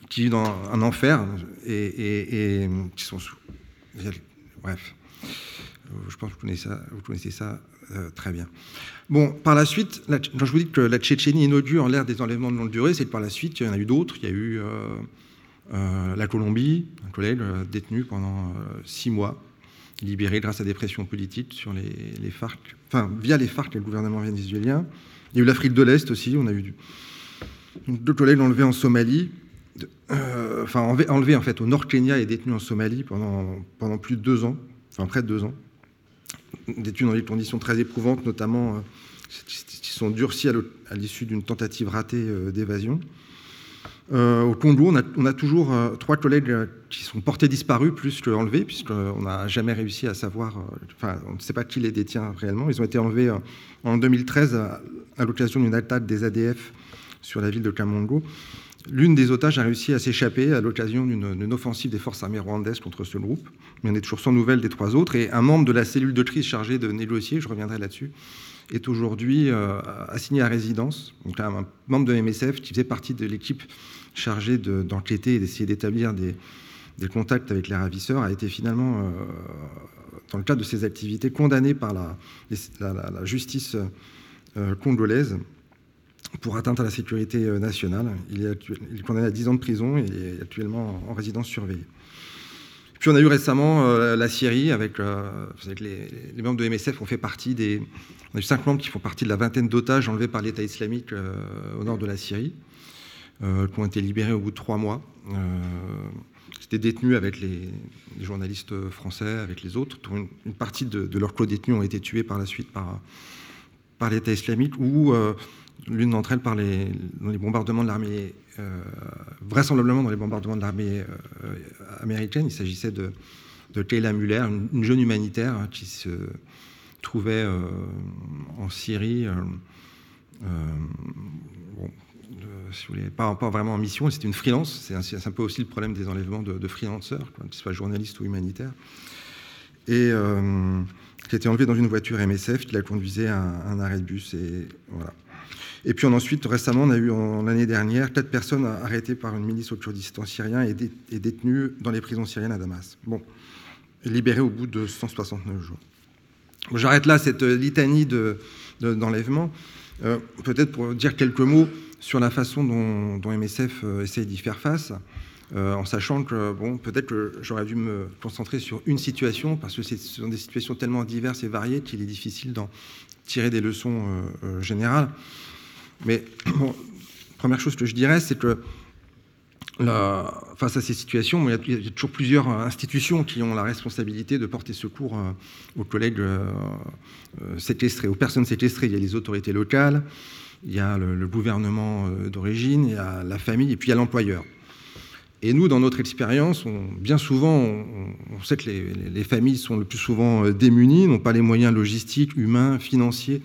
qui vit dans un enfer et, qui sont sous. Bref, je pense que vous connaissez ça, euh, très bien. Bon, par la suite, quand je vous dis que la Tchétchénie inaugure l'ère des enlèvements de longue durée, c'est que par la suite, il y en a eu d'autres. Il y a eu euh, euh, la Colombie, un collègue détenu pendant six mois libéré grâce à des pressions politiques sur les, FARC, enfin via les FARC et le gouvernement vénézuélien. Il y a eu l'Afrique de l'Est aussi, on a eu deux collègues enlevés en Somalie, euh, enfin enlevés, en fait au nord Kenya et détenus en Somalie pendant, plus de deux ans, enfin près de deux ans, détenus dans des conditions très éprouvantes, notamment euh, qui sont durcis à l'issue d'une tentative ratée euh, d'évasion. Au Congo, on a, toujours trois collègues qui sont portés disparus plus qu'enlevés, puisqu'on n'a jamais réussi à savoir, enfin, on ne sait pas qui les détient réellement. Ils ont été enlevés en 2013 à, l'occasion d'une attaque des ADF sur la ville de Kamongo. L'une des otages a réussi à s'échapper à l'occasion d'une offensive des forces armées rwandaises contre ce groupe, mais on est toujours sans nouvelles des trois autres. Et un membre de la cellule de crise chargée de négocier, je reviendrai là-dessus, est aujourd'hui assigné à résidence. Donc un membre de MSF qui faisait partie de l'équipe chargé d'enquêter et d'essayer d'établir des, contacts avec les ravisseurs, a été finalement, euh, dans le cadre de ses activités, condamné par la, justice euh, congolaise pour atteinte à la sécurité euh, nationale. Il est, condamné à 10 ans de prison et est actuellement en résidence surveillée. Puis on a eu récemment la Syrie avec, les, membres de MSF ont fait partie des. On a eu cinq membres qui font partie de la vingtaine d'otages enlevés par l'État islamique au nord de la Syrie. Euh, qui ont été libérés au bout de trois mois. C'était euh, détenus avec les, journalistes français, avec les autres. Une, partie de, leurs co-détenus ont été tués par la suite par, par l'État islamique ou euh, l'une d'entre elles par les, bombardements de l'armée, vraisemblablement dans les bombardements de l'armée américaine. Il s'agissait de, de Kayla Muller, une, jeune humanitaire hein, qui se trouvait en Syrie. Bon, pas, vraiment en mission, c'était une freelance. C'est un, peu aussi le problème des enlèvements de, freelanceurs, qu'ils soient journalistes ou humanitaires. Et euh, qui a été enlevé dans une voiture MSF qui la conduisait à un, arrêt de bus. Et, voilà. et puis ensuite, récemment, on a eu l'année dernière quatre personnes arrêtées par une milice au Kurdistan syrien et, détenues dans les prisons syriennes à Damas. Bon, libérées au bout de 169 jours. J'arrête là cette litanie d'enlèvement. De, euh, Peut-être pour dire quelques mots sur la façon dont, MSF euh, essaye d'y faire face, euh, en sachant que peut-être que j'aurais dû me concentrer sur une situation, parce que ce sont des situations tellement diverses et variées qu'il est difficile d'en tirer des leçons euh, générales. Mais première chose que je dirais, c'est que face à ces situations, il y, a, toujours plusieurs institutions qui ont la responsabilité de porter secours aux collègues séquestrés, aux personnes séquestrées. Il y a les autorités locales, il y a le, gouvernement euh, d'origine, il y a la famille, et puis il y a l'employeur. Et nous, dans notre expérience, bien souvent, on, sait que les, familles sont le plus souvent euh, démunies, n'ont pas les moyens logistiques, humains, financiers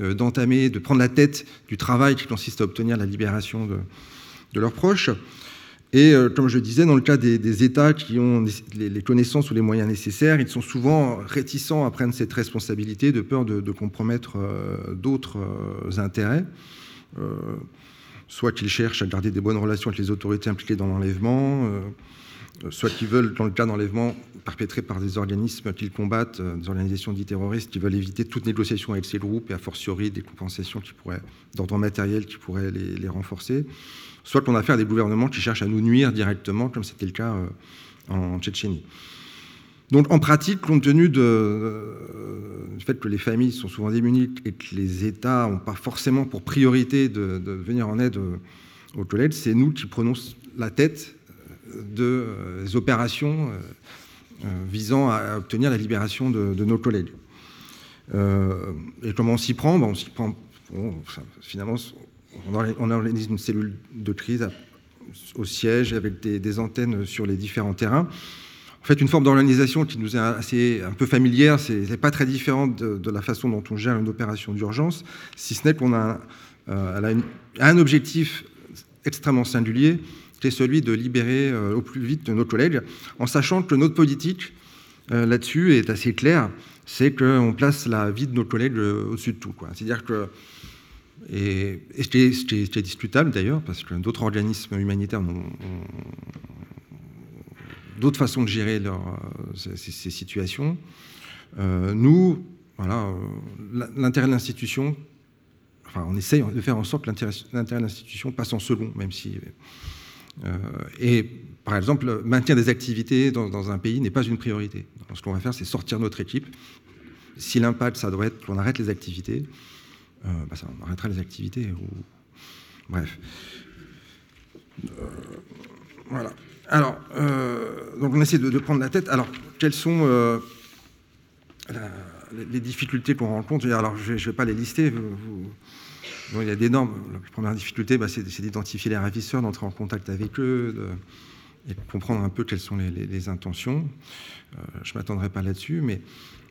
euh, d'entamer, de prendre la tête du travail qui consiste à obtenir la libération de, leurs proches. Et comme je disais, dans le cas des, États qui ont les, connaissances ou les moyens nécessaires, ils sont souvent réticents à prendre cette responsabilité de peur de, compromettre d'autres intérêts. Euh, soit qu'ils cherchent à garder des bonnes relations avec les autorités impliquées dans l'enlèvement, euh, soit qu'ils veulent, dans le cas d'enlèvement perpétré par des organismes qu'ils combattent, euh, des organisations dites terroristes, qui veulent éviter toute négociation avec ces groupes et a fortiori des compensations qui pourraient, d'ordre matériel qui pourraient les, renforcer, soit qu'on a affaire à des gouvernements qui cherchent à nous nuire directement, comme c'était le cas en Tchétchénie. Donc en pratique, compte tenu de, du fait que les familles sont souvent démunies et que les États n'ont pas forcément pour priorité de, venir en aide aux, collègues, c'est nous qui prenons la tête des euh, opérations euh, visant à obtenir la libération de, nos collègues. Euh, et comment on s'y prend? Ben, On s'y prend, finalement, on organise une cellule de crise au siège avec des, antennes sur les différents terrains. En fait, une forme d'organisation qui nous est assez un peu familière, c'est pas très différente de, la façon dont on gère une opération d'urgence, si ce n'est qu'on a, euh, un objectif extrêmement singulier, qui est celui de libérer euh, au plus vite nos collègues, en sachant que notre politique euh, là-dessus est assez claire, c'est qu'on place la vie de nos collègues au-dessus de tout. C'est-à-dire que et, et discutable d'ailleurs, parce que d'autres organismes humanitaires d'autres façons de gérer euh, ces, situations. Euh, nous, voilà, euh, l'intérêt de l'institution, enfin, on essaye de faire en sorte que l'intérêt de l'institution passe en second, même si. et par exemple, le maintien des activités dans, un pays n'est pas une priorité. ce qu'on va faire, c'est sortir notre équipe. Si l'impact, ça doit être qu'on arrête les activités, bah ça, on arrêtera les activités. Bref. Voilà. Alors, euh, donc on essaie de, prendre la tête. Alors, quelles sont les difficultés qu'on rencontre? Alors, je ne vais pas les lister. il y a d'énormes. La première difficulté, bah, c'est d'identifier les ravisseurs, d'entrer en contact avec eux, de, et comprendre un peu quelles sont les, intentions. je ne m'attendrai pas là-dessus, mais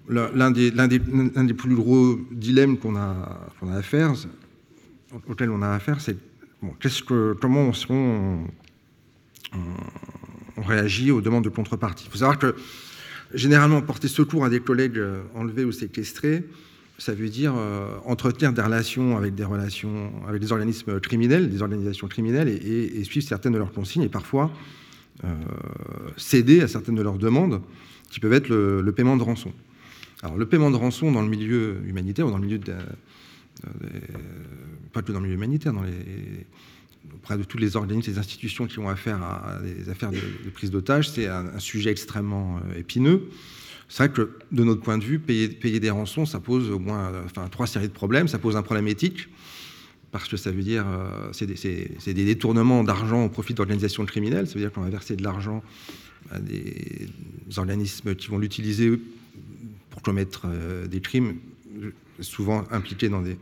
l'un des, des, plus gros dilemmes qu'on a, a à faire, auquel on a affaire, c'est bon, que, comment on, on, réagit aux demandes de contrepartie. Il faut savoir que généralement, porter secours à des collègues enlevés ou séquestrés, ça veut dire euh, entretenir des relations avec des relations avec des organismes criminels, des organisations criminelles, et, suivre certaines de leurs consignes, et parfois euh, céder à certaines de leurs demandes, qui peuvent être le paiement de rançon. Alors, le paiement de rançon dans le milieu humanitaire, ou dans le milieu pas que dans le milieu humanitaire, dans les, auprès de toutes les organismes, les institutions qui ont affaire à des affaires de, prise d'otages, c'est un, sujet extrêmement euh, épineux. C'est vrai que, de notre point de vue, payer, des rançons, ça pose au moins trois séries de problèmes. Ça pose un problème éthique, parce que ça veut dire euh, c'est des, des, détournements d'argent au profit d'organisations criminelles. Ça veut dire qu'on va verser de l'argent à des organismes qui vont l'utiliser pour commettre euh, des crimes, souvent impliqués dans des,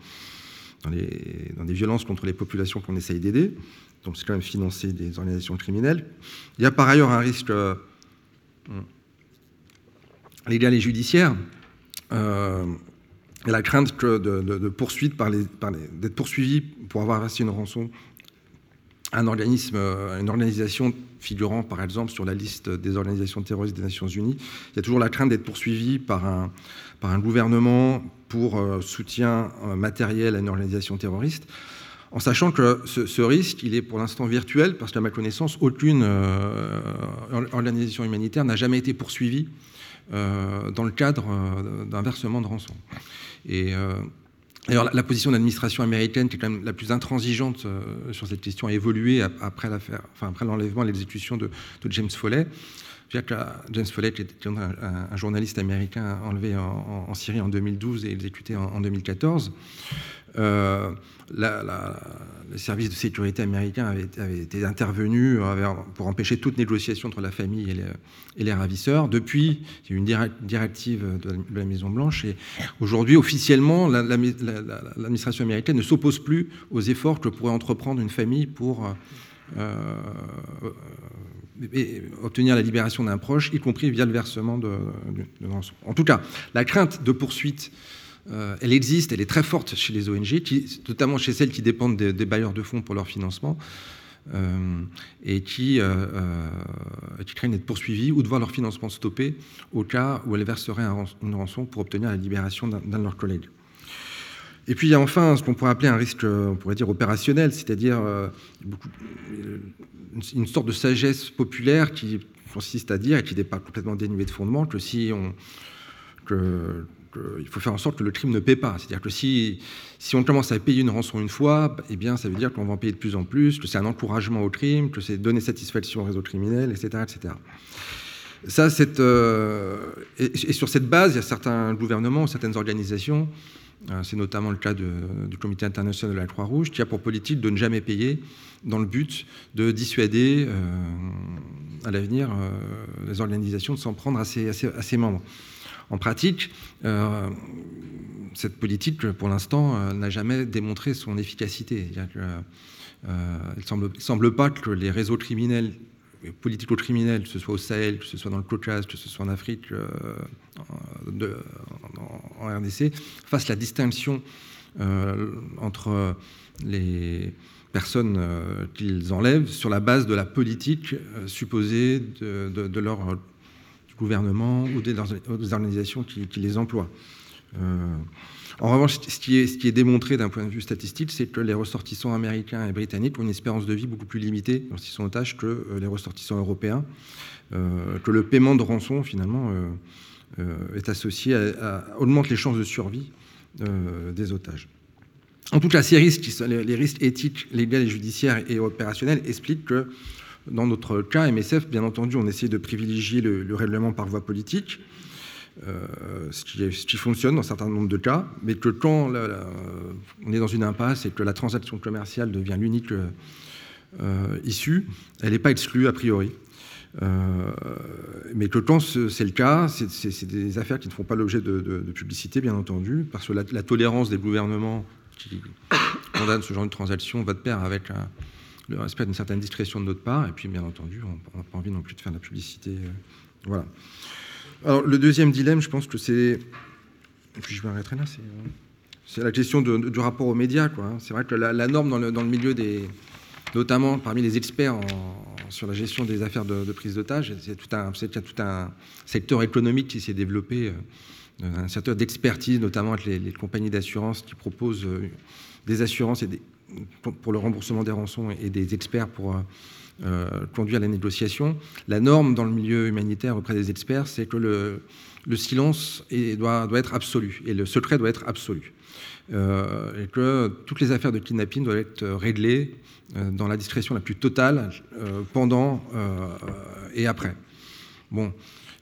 dans, des violences contre les populations qu'on essaye d'aider. Donc c'est quand même financer des organisations criminelles. Il y a par ailleurs un risque euh, légal et judiciaire. Euh, la crainte de, poursuite d'être poursuivi pour avoir versé une rançon un organisme, une organisation figurant par exemple sur la liste des organisations terroristes des Nations Unies, il y a toujours la crainte d'être poursuivi par un, par un gouvernement pour euh, soutien euh, matériel à une organisation terroriste, en sachant que ce, risque, il est pour l'instant virtuel, parce qu'à ma connaissance, aucune euh, organisation humanitaire n'a jamais été poursuivie dans le cadre d'un versement de rançon. Et alors, la position de l'administration américaine, qui est quand même la plus intransigeante euh, sur cette question, a évolué après l'affaire, enfin après l'enlèvement et l'exécution de, James Foley. James Foley, qui était un, journaliste américain enlevé en, Syrie en 2012 et exécuté en 2014, euh, la, les services de sécurité américains avaient, été intervenus pour empêcher toute négociation entre la famille et les, ravisseurs. Depuis, il y a eu une directive de la, Maison-Blanche et aujourd'hui, officiellement, l'administration américaine ne s'oppose plus aux efforts que pourrait entreprendre une famille pour euh, euh, obtenir la libération d'un proche, y compris via le versement de, de, En tout cas, la crainte de poursuite euh, elle existe, elle est très forte chez les ONG, notamment chez celles qui dépendent des, bailleurs de fonds pour leur financement, euh, et qui, euh, qui, craignent d'être poursuivies ou de voir leur financement stoppé au cas où elles verseraient une rançon pour obtenir la libération d'un de leurs collègues. Et puis il y a enfin ce qu'on pourrait appeler un risque, on pourrait dire opérationnel, c'est-à-dire une sorte de sagesse populaire qui consiste à dire, et qui n'est pas complètement dénuée de fondement, que si on, que, il faut faire en sorte que le crime ne paie pas. C'est-à-dire que si, si on commence à payer une rançon une fois, eh bien, ça veut dire qu'on va en payer de plus en plus, que c'est un encouragement au crime, que c'est donner satisfaction au réseau criminel, etc. etc. Ça, euh, et, sur cette base, il y a certains gouvernements, certaines organisations, euh, c'est notamment le cas du Comité international de la Croix-Rouge, qui a pour politique de ne jamais payer dans le but de dissuader euh, à l'avenir les organisations de s'en prendre à ses membres. En pratique, cette politique, pour l'instant, n'a jamais démontré son efficacité. il ne semble, pas que les réseaux criminels politico-criminels, que ce soit au Sahel, que ce soit dans le Caucase, que ce soit en Afrique, de, en, RDC, fassent la distinction entre les personnes euh, qu'ils enlèvent sur la base de la politique euh, supposée de, leur euh, gouvernement ou des, organisations qui, les emploient. en revanche, ce qui est, démontré d'un point de vue statistique, c'est que les ressortissants américains et britanniques ont une espérance de vie beaucoup plus limitée lorsqu'ils sont otages que les ressortissants européens, que le paiement de rançon, finalement, est associé à, augmente les chances de survie des otages. En tout cas, ces risques, les risques éthiques, légaux et judiciaires et opérationnels expliquent que dans notre cas, MSF, bien entendu, on essaie de privilégier le, règlement par voie politique, euh, ce, qui fonctionne dans un certain nombre de cas, mais que quand on est dans une impasse et que la transaction commerciale devient l'unique euh, issue, elle n'est pas exclue a priori. Euh, mais que quand c'est le cas, c'est des affaires qui ne font pas l'objet de, publicité, bien entendu, parce que la tolérance des gouvernements qui condamne ce genre de transaction va de pair avec le respect d'une certaine discrétion de notre part. Et puis, bien entendu, on n'a pas envie non plus de faire de la publicité. Euh, voilà. Alors, le deuxième dilemme, je pense que c'est. Et puis, je m'arrêterai là. C'est la question du rapport aux médias. Hein. C'est vrai que la, norme dans le, milieu des. notamment parmi les experts sur la gestion des affaires de, prise d'otages, c'est tout, un, tout un secteur économique qui s'est développé. Euh, un secteur d'expertise, notamment avec les, compagnies d'assurance qui proposent euh, des assurances et pour le remboursement des rançons et des experts pour euh, euh, conduire la négociation. La norme dans le milieu humanitaire auprès des experts, c'est que le, silence doit, doit, être absolu et le secret doit être absolu. et que toutes les affaires de kidnapping doivent être réglées dans la discrétion la plus totale pendant et après. Bon,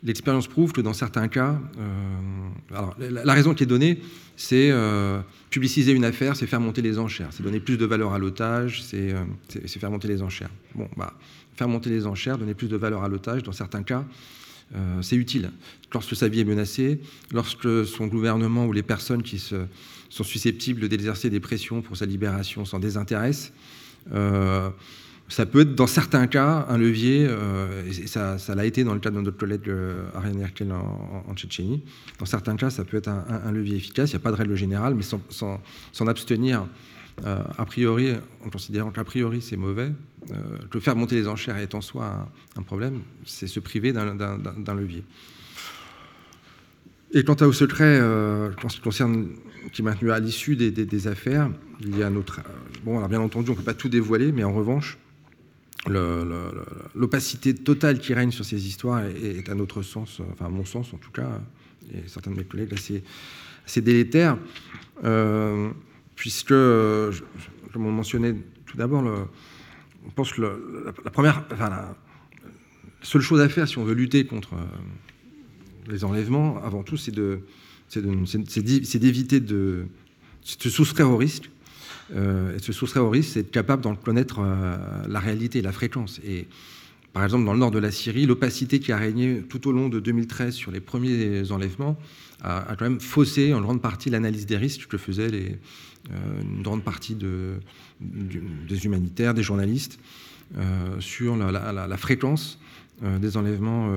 l'expérience prouve que dans certains cas, euh, alors, la, raison qui est donnée, c'est euh, publiciser une affaire, c'est faire monter les enchères, c'est donner plus de valeur à l'otage, c'est euh, faire monter les enchères. Bon, bah, faire monter les enchères, donner plus de valeur à l'otage, dans certains cas, c'est utile. Lorsque sa vie est menacée, lorsque son gouvernement ou les personnes qui sont susceptibles d'exercer des pressions pour sa libération s'en désintéressent, ça peut être dans certains cas un levier, euh, et ça, l'a été dans le cas de notre collègue euh, Ariane Erkel en, Tchétchénie. Dans certains cas, ça peut être un, levier efficace. Il n'y a pas de règle générale, mais s'en abstenir euh, a priori, en considérant qu'a priori c'est mauvais, que faire monter les enchères est en soi un, problème, c'est se priver d'un levier. Et quant au secret, qui est maintenu à l'issue des, des, affaires, il y a notre. Bon, alors bien entendu, on ne peut pas tout dévoiler, mais en revanche, l'opacité totale qui règne sur ces histoires est, à notre sens, enfin à mon sens en tout cas, et certains de mes collègues assez, assez délétère, euh, puisque, comme on mentionnait tout d'abord, on pense que la, première, enfin, la, seule chose à faire si on veut lutter contre euh, les enlèvements, avant tout, c'est d'éviter de, de, se soustraire au risque euh, se soustraire au risque, c'est être capable d'en connaître euh, la réalité, la fréquence. Et par exemple, dans le nord de la Syrie, l'opacité qui a régné tout au long de 2013 sur les premiers enlèvements a, quand même faussé en grande partie l'analyse des risques que faisaient euh, une grande partie de, des humanitaires, des journalistes, sur la, fréquence des enlèvements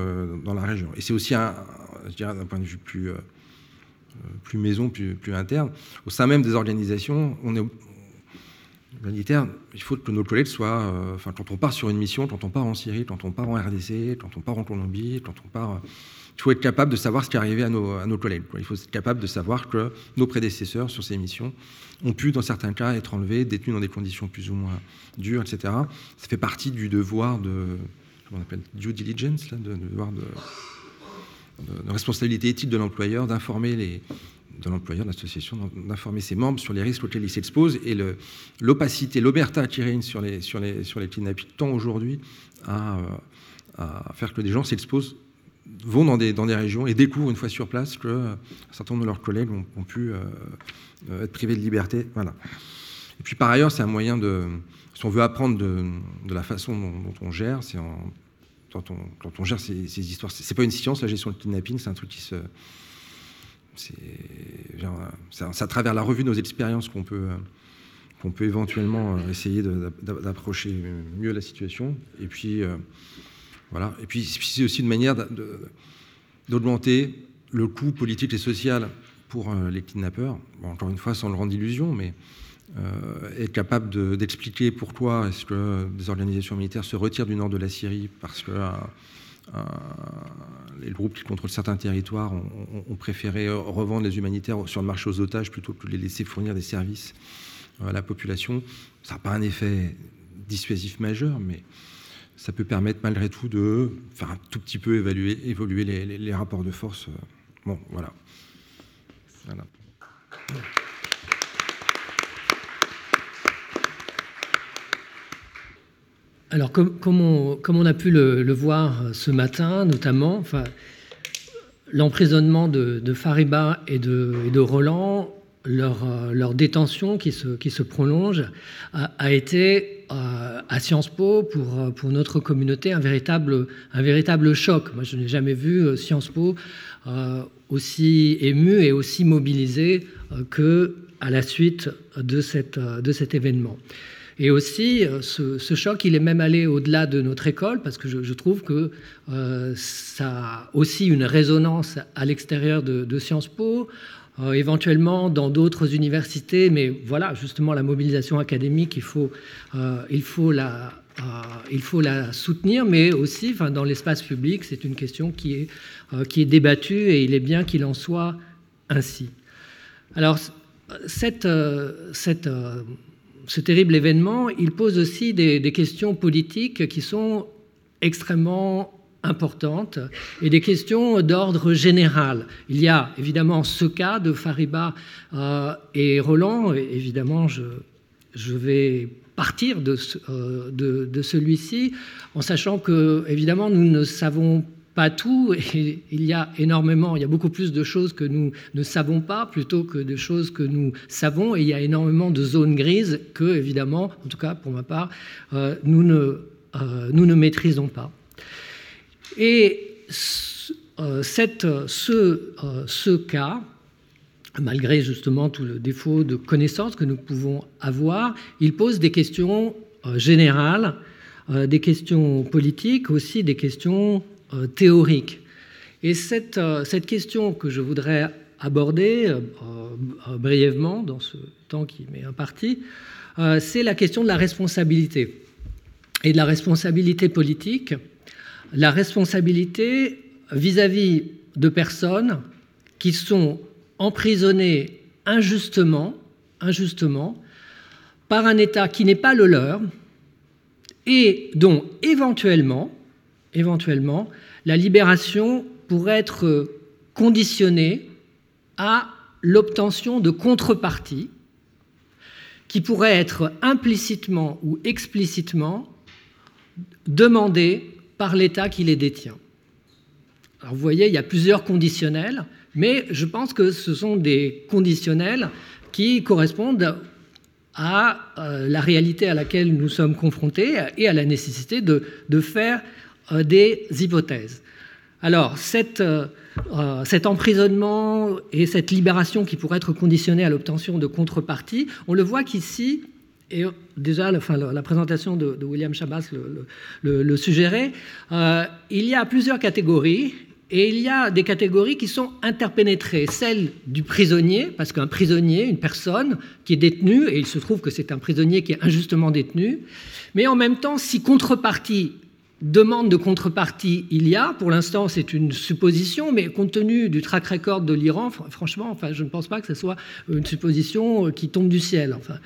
dans la région. Et c'est aussi, je dirais, d'un point de vue plus, maison, plus interne, au sein même des organisations, on est, humanitaire, il faut que nos collègues soient, euh, enfin, quand on part sur une mission, quand on part en Syrie, quand on part en RDC, quand on part en Colombie, quand on part, il faut être capable de savoir ce qui est arrivé à nos, collègues. Il faut être capable de savoir que nos prédécesseurs sur ces missions ont pu, dans certains cas, être enlevés, détenus dans des conditions plus ou moins dures, etc. Ça fait partie du devoir de, comment on appelle, due diligence, de, devoir de, de responsabilité éthique de l'employeur d'informer les, de l'employeur de l'association d'informer ses membres sur les risques auxquels ils s'exposent et l'opacité, l'omerta règne sur les, sur les, sur les kidnappings tend aujourd'hui à, à, faire que des gens s'exposent, vont dans des, dans des régions et découvrent une fois sur place qu'un certain nombre de leurs collègues ont, pu euh, être privés de liberté. Voilà. Et puis par ailleurs, c'est un moyen de. Si on veut apprendre de, de la façon dont, on gère, c'est quand on, quand on, gère ces, ces histoires. C'est pas une science, la gestion de kidnapping, c'est un truc qui se c'est à travers la revue de nos expériences qu'on peut, qu'on peut éventuellement essayer d'approcher mieux la situation. Et puis, voilà. Et puis, c'est aussi une manière d'augmenter le coût politique et social pour les kidnappeurs. encore une fois, sans le rendre d'illusion, mais euh, être capable d'expliquer pourquoi est-ce que des organisations militaires se retirent du nord de la Syrie parce que euh, euh, les groupes qui contrôlent certains territoires ont, préféré revendre les humanitaires sur le marché aux otages plutôt que de les laisser fournir des services à la population. Ça n'a pas un effet dissuasif majeur, mais ça peut permettre malgré tout de faire un tout petit peu évaluer, évoluer les, les rapports de force. Bon, voilà. voilà. Alors, comme, on, a pu le, voir ce matin, notamment, l'emprisonnement de, Fariba et de, Roland, leur, détention qui se, prolonge, a, été euh, à Sciences Po pour, notre communauté un véritable, choc. Moi, je n'ai jamais vu euh, Sciences Po euh, aussi ému et aussi mobilisé que à la suite de cet événement. Et aussi, euh, ce, choc, il est même allé au-delà de notre école, parce que je, trouve que euh, ça a aussi une résonance à l'extérieur de, Sciences Po, euh, éventuellement dans d'autres universités, mais voilà, justement, la mobilisation académique, il faut, il faut la... il faut la soutenir, mais aussi dans l'espace public, c'est une question qui est, qui est débattue et il est bien qu'il en soit ainsi. Alors, cette, cette ce terrible événement, il pose aussi des, questions politiques qui sont extrêmement importantes et des questions d'ordre général. Il y a évidemment ce cas de Fariba euh, et Roland. évidemment, je, vais partir de, euh, de, de celui-ci en sachant que, évidemment, nous ne savons pas tout, et il y a énormément, il y a beaucoup plus de choses que nous ne savons pas plutôt que de choses que nous savons, et il y a énormément de zones grises que, évidemment, en tout cas pour ma part, euh, nous, ne, euh, nous ne maîtrisons pas. Et euh, cette, ce, ce cas, malgré justement tout le défaut de connaissance que nous pouvons avoir, il pose des questions générales, des questions politiques, aussi des questions euh, théorique. Et cette, euh, cette, question que je voudrais aborder euh, brièvement dans ce temps qui m'est imparti, c'est la question de la responsabilité et de la responsabilité politique, la responsabilité vis-à-vis de personnes qui sont emprisonnées injustement, injustement par un État qui n'est pas le leur et dont éventuellement éventuellement, la libération pourrait être conditionnée à l'obtention de contreparties qui pourraient être implicitement ou explicitement demandées par l'État qui les détient. Alors vous voyez, il y a plusieurs conditionnels, mais je pense que ce sont des conditionnels qui correspondent à euh, la réalité à laquelle nous sommes confrontés et à la nécessité de, de faire des hypothèses. Alors, euh, euh, cet emprisonnement et cette libération qui pourrait être conditionnée à l'obtention de contreparties, on le voit qu'ici, et déjà la, la présentation de, William Chabas le, suggérait, il y a plusieurs catégories et il y a des catégories qui sont interpénétrées. Celle du prisonnier, parce qu'un prisonnier, une personne qui est détenue, et il se trouve que c'est un prisonnier qui est injustement détenu, mais en même temps, si contrepartie demande de contrepartie il y a. Pour l'instant, c'est une supposition, mais compte tenu du track record de l'Iran, franchement, enfin, je ne pense pas que ce soit une supposition euh, qui tombe du ciel. Enfin.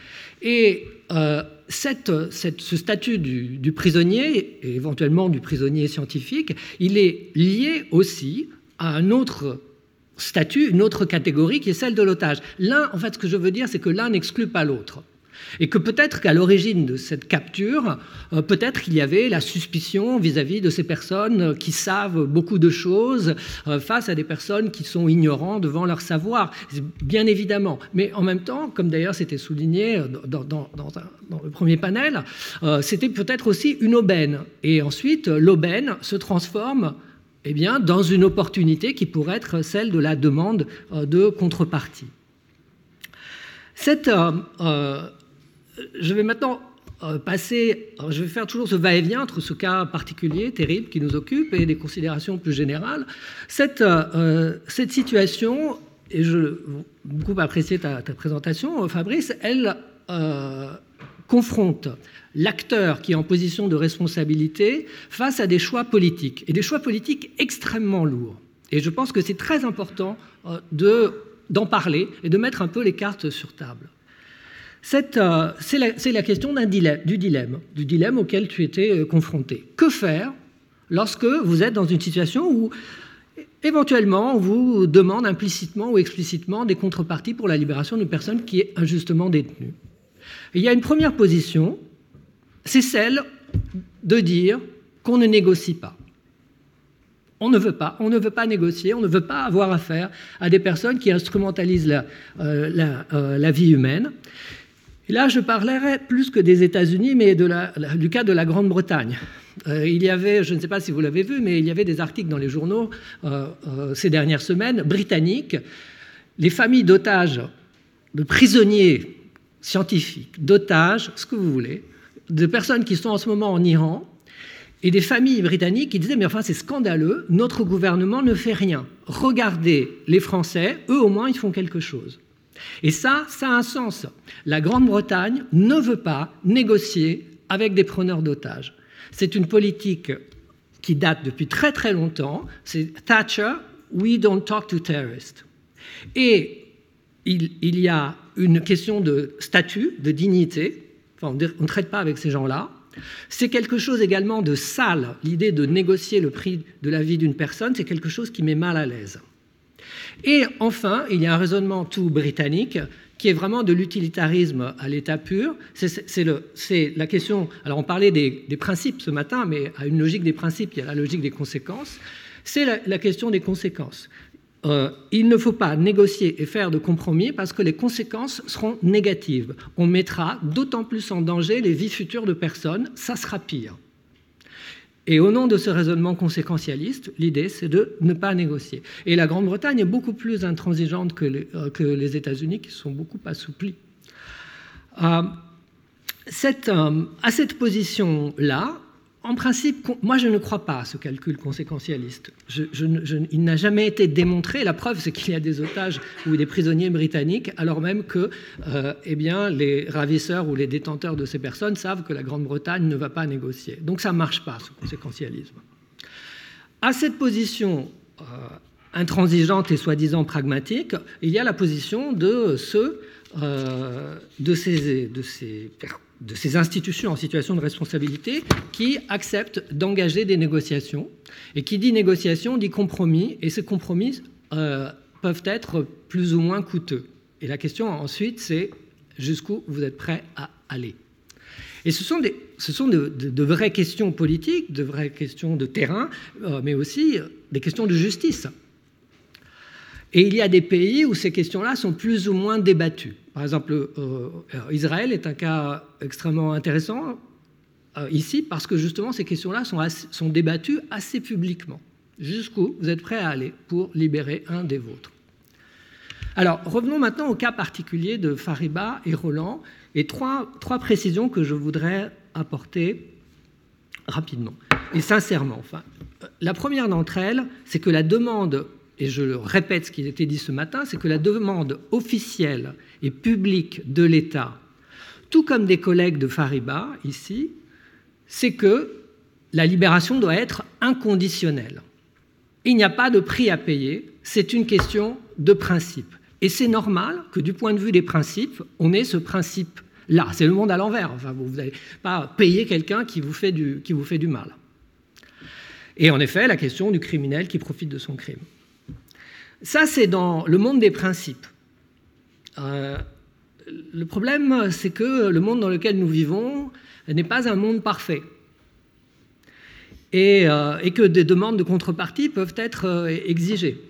Et euh, ce statut du, prisonnier, et éventuellement du prisonnier scientifique, il est lié aussi à un autre statut, une autre catégorie qui est celle de l'otage. L'un, en fait, ce que je veux dire, c'est que l'un n'exclut pas l'autre. Et que peut-être qu'à l'origine de cette capture, euh, peut-être qu'il y avait la suspicion vis-à-vis de ces personnes qui savent beaucoup de choses euh, face à des personnes qui sont ignorants devant leur savoir, bien évidemment. Mais en même temps, comme d'ailleurs c'était souligné dans, le premier panel, euh, c'était peut-être aussi une aubaine. Et ensuite, l'aubaine se transforme eh bien, dans une opportunité qui pourrait être celle de la demande de contrepartie. Cette, je vais maintenant passer, je vais faire toujours ce va-et-vient entre ce cas particulier, terrible, qui nous occupe et des considérations plus générales. Cette, cette situation, et je beaucoup apprécié ta, ta présentation, Fabrice, elle confronte l'acteur qui est en position de responsabilité face à des choix politiques, et des choix politiques extrêmement lourds. Et je pense que c'est très important euh, de, d'en parler et de mettre un peu les cartes sur table. Euh, c'est, la, question du dilemme, du dilemme auquel tu étais euh, confronté. Que faire lorsque vous êtes dans une situation où éventuellement on vous demande implicitement ou explicitement des contreparties pour la libération d'une personne qui est injustement détenue? Il y a une première position c'est celle de dire qu'on ne négocie pas. On ne veut pas, on ne veut pas négocier, on ne veut pas avoir affaire à des personnes qui instrumentalisent la, euh, vie humaine. Et là, je parlerai plus que des États-Unis, mais du cas de la Grande-Bretagne. Euh, il y avait, je ne sais pas si vous l'avez vu, mais il y avait des articles dans les journaux ces dernières semaines britanniques. Les familles d'otages, de prisonniers scientifiques, d'otages, ce que vous voulez, de personnes qui sont en ce moment en Iran et des familles britanniques qui disaient mais enfin c'est scandaleux, notre gouvernement ne fait rien. Regardez les Français, eux au moins ils font quelque chose. Et ça, ça a un sens. La Grande-Bretagne ne veut pas négocier avec des preneurs d'otages. C'est une politique qui date depuis très très longtemps. C'est Thatcher, we don't talk to terrorists. Et il, y a une question de statut, de dignité, on ne traite pas avec ces gens-là. C'est quelque chose également de sale. L'idée de négocier le prix de la vie d'une personne, c'est quelque chose qui met mal à l'aise. Et enfin, il y a un raisonnement tout britannique qui est vraiment de l'utilitarisme à l'état pur. C'est la question. Alors, on parlait des, principes ce matin, mais à une logique des principes, il y a la logique des conséquences. C'est la question des conséquences. Euh, il ne faut pas négocier et faire de compromis parce que les conséquences seront négatives. On mettra d'autant plus en danger les vies futures de personnes, ça sera pire. Et au nom de ce raisonnement conséquentialiste, l'idée, c'est de ne pas négocier. Et la Grande-Bretagne est beaucoup plus intransigeante que les, euh, États-Unis, qui sont beaucoup assouplis. Euh, à cette position-là, en principe, moi je ne crois pas à ce calcul conséquentialiste. il n'a jamais été démontré. La preuve, c'est qu'il y a des otages ou des prisonniers britanniques, alors même que euh, eh bien, les ravisseurs ou les détenteurs de ces personnes savent que la Grande-Bretagne ne va pas négocier. Donc ça ne marche pas, ce conséquentialisme. À cette position euh, intransigeante et soi-disant pragmatique, il y a la position de ceux, euh, de ces, de ces de ces institutions en situation de responsabilité qui acceptent d'engager des négociations. Et qui dit négociation dit compromis, et ces compromis euh, peuvent être plus ou moins coûteux. Et la question ensuite, c'est jusqu'où vous êtes prêt à aller. Et ce sont, ce sont de, vraies questions politiques, de vraies questions de terrain, euh, mais aussi des questions de justice. Et il y a des pays où ces questions-là sont plus ou moins débattues. Par exemple, euh, euh, Israël est un cas extrêmement intéressant euh, ici parce que justement ces questions-là sont, sont, débattues assez publiquement. Jusqu'où vous êtes prêt à aller pour libérer un des vôtres? Alors revenons maintenant au cas particulier de Fariba et Roland et trois, trois précisions que je voudrais apporter rapidement et sincèrement. Enfin, la première d'entre elles, c'est que la demande et je répète ce qui a été dit ce matin, c'est que la demande officielle et publique de l'État, tout comme des collègues de Fariba ici, c'est que la libération doit être inconditionnelle. Il n'y a pas de prix à payer, c'est une question de principe. Et c'est normal que du point de vue des principes, on ait ce principe-là. C'est le monde à l'envers. Vous n'allez pas payer quelqu'un qui, vous fait du, qui vous fait du mal. Et en effet, la question du criminel qui profite de son crime. Ça, c'est dans le monde des principes. Euh, le problème, c'est que le monde dans lequel nous vivons n'est pas un monde parfait. Et, euh, que des demandes de contrepartie peuvent être euh, exigées.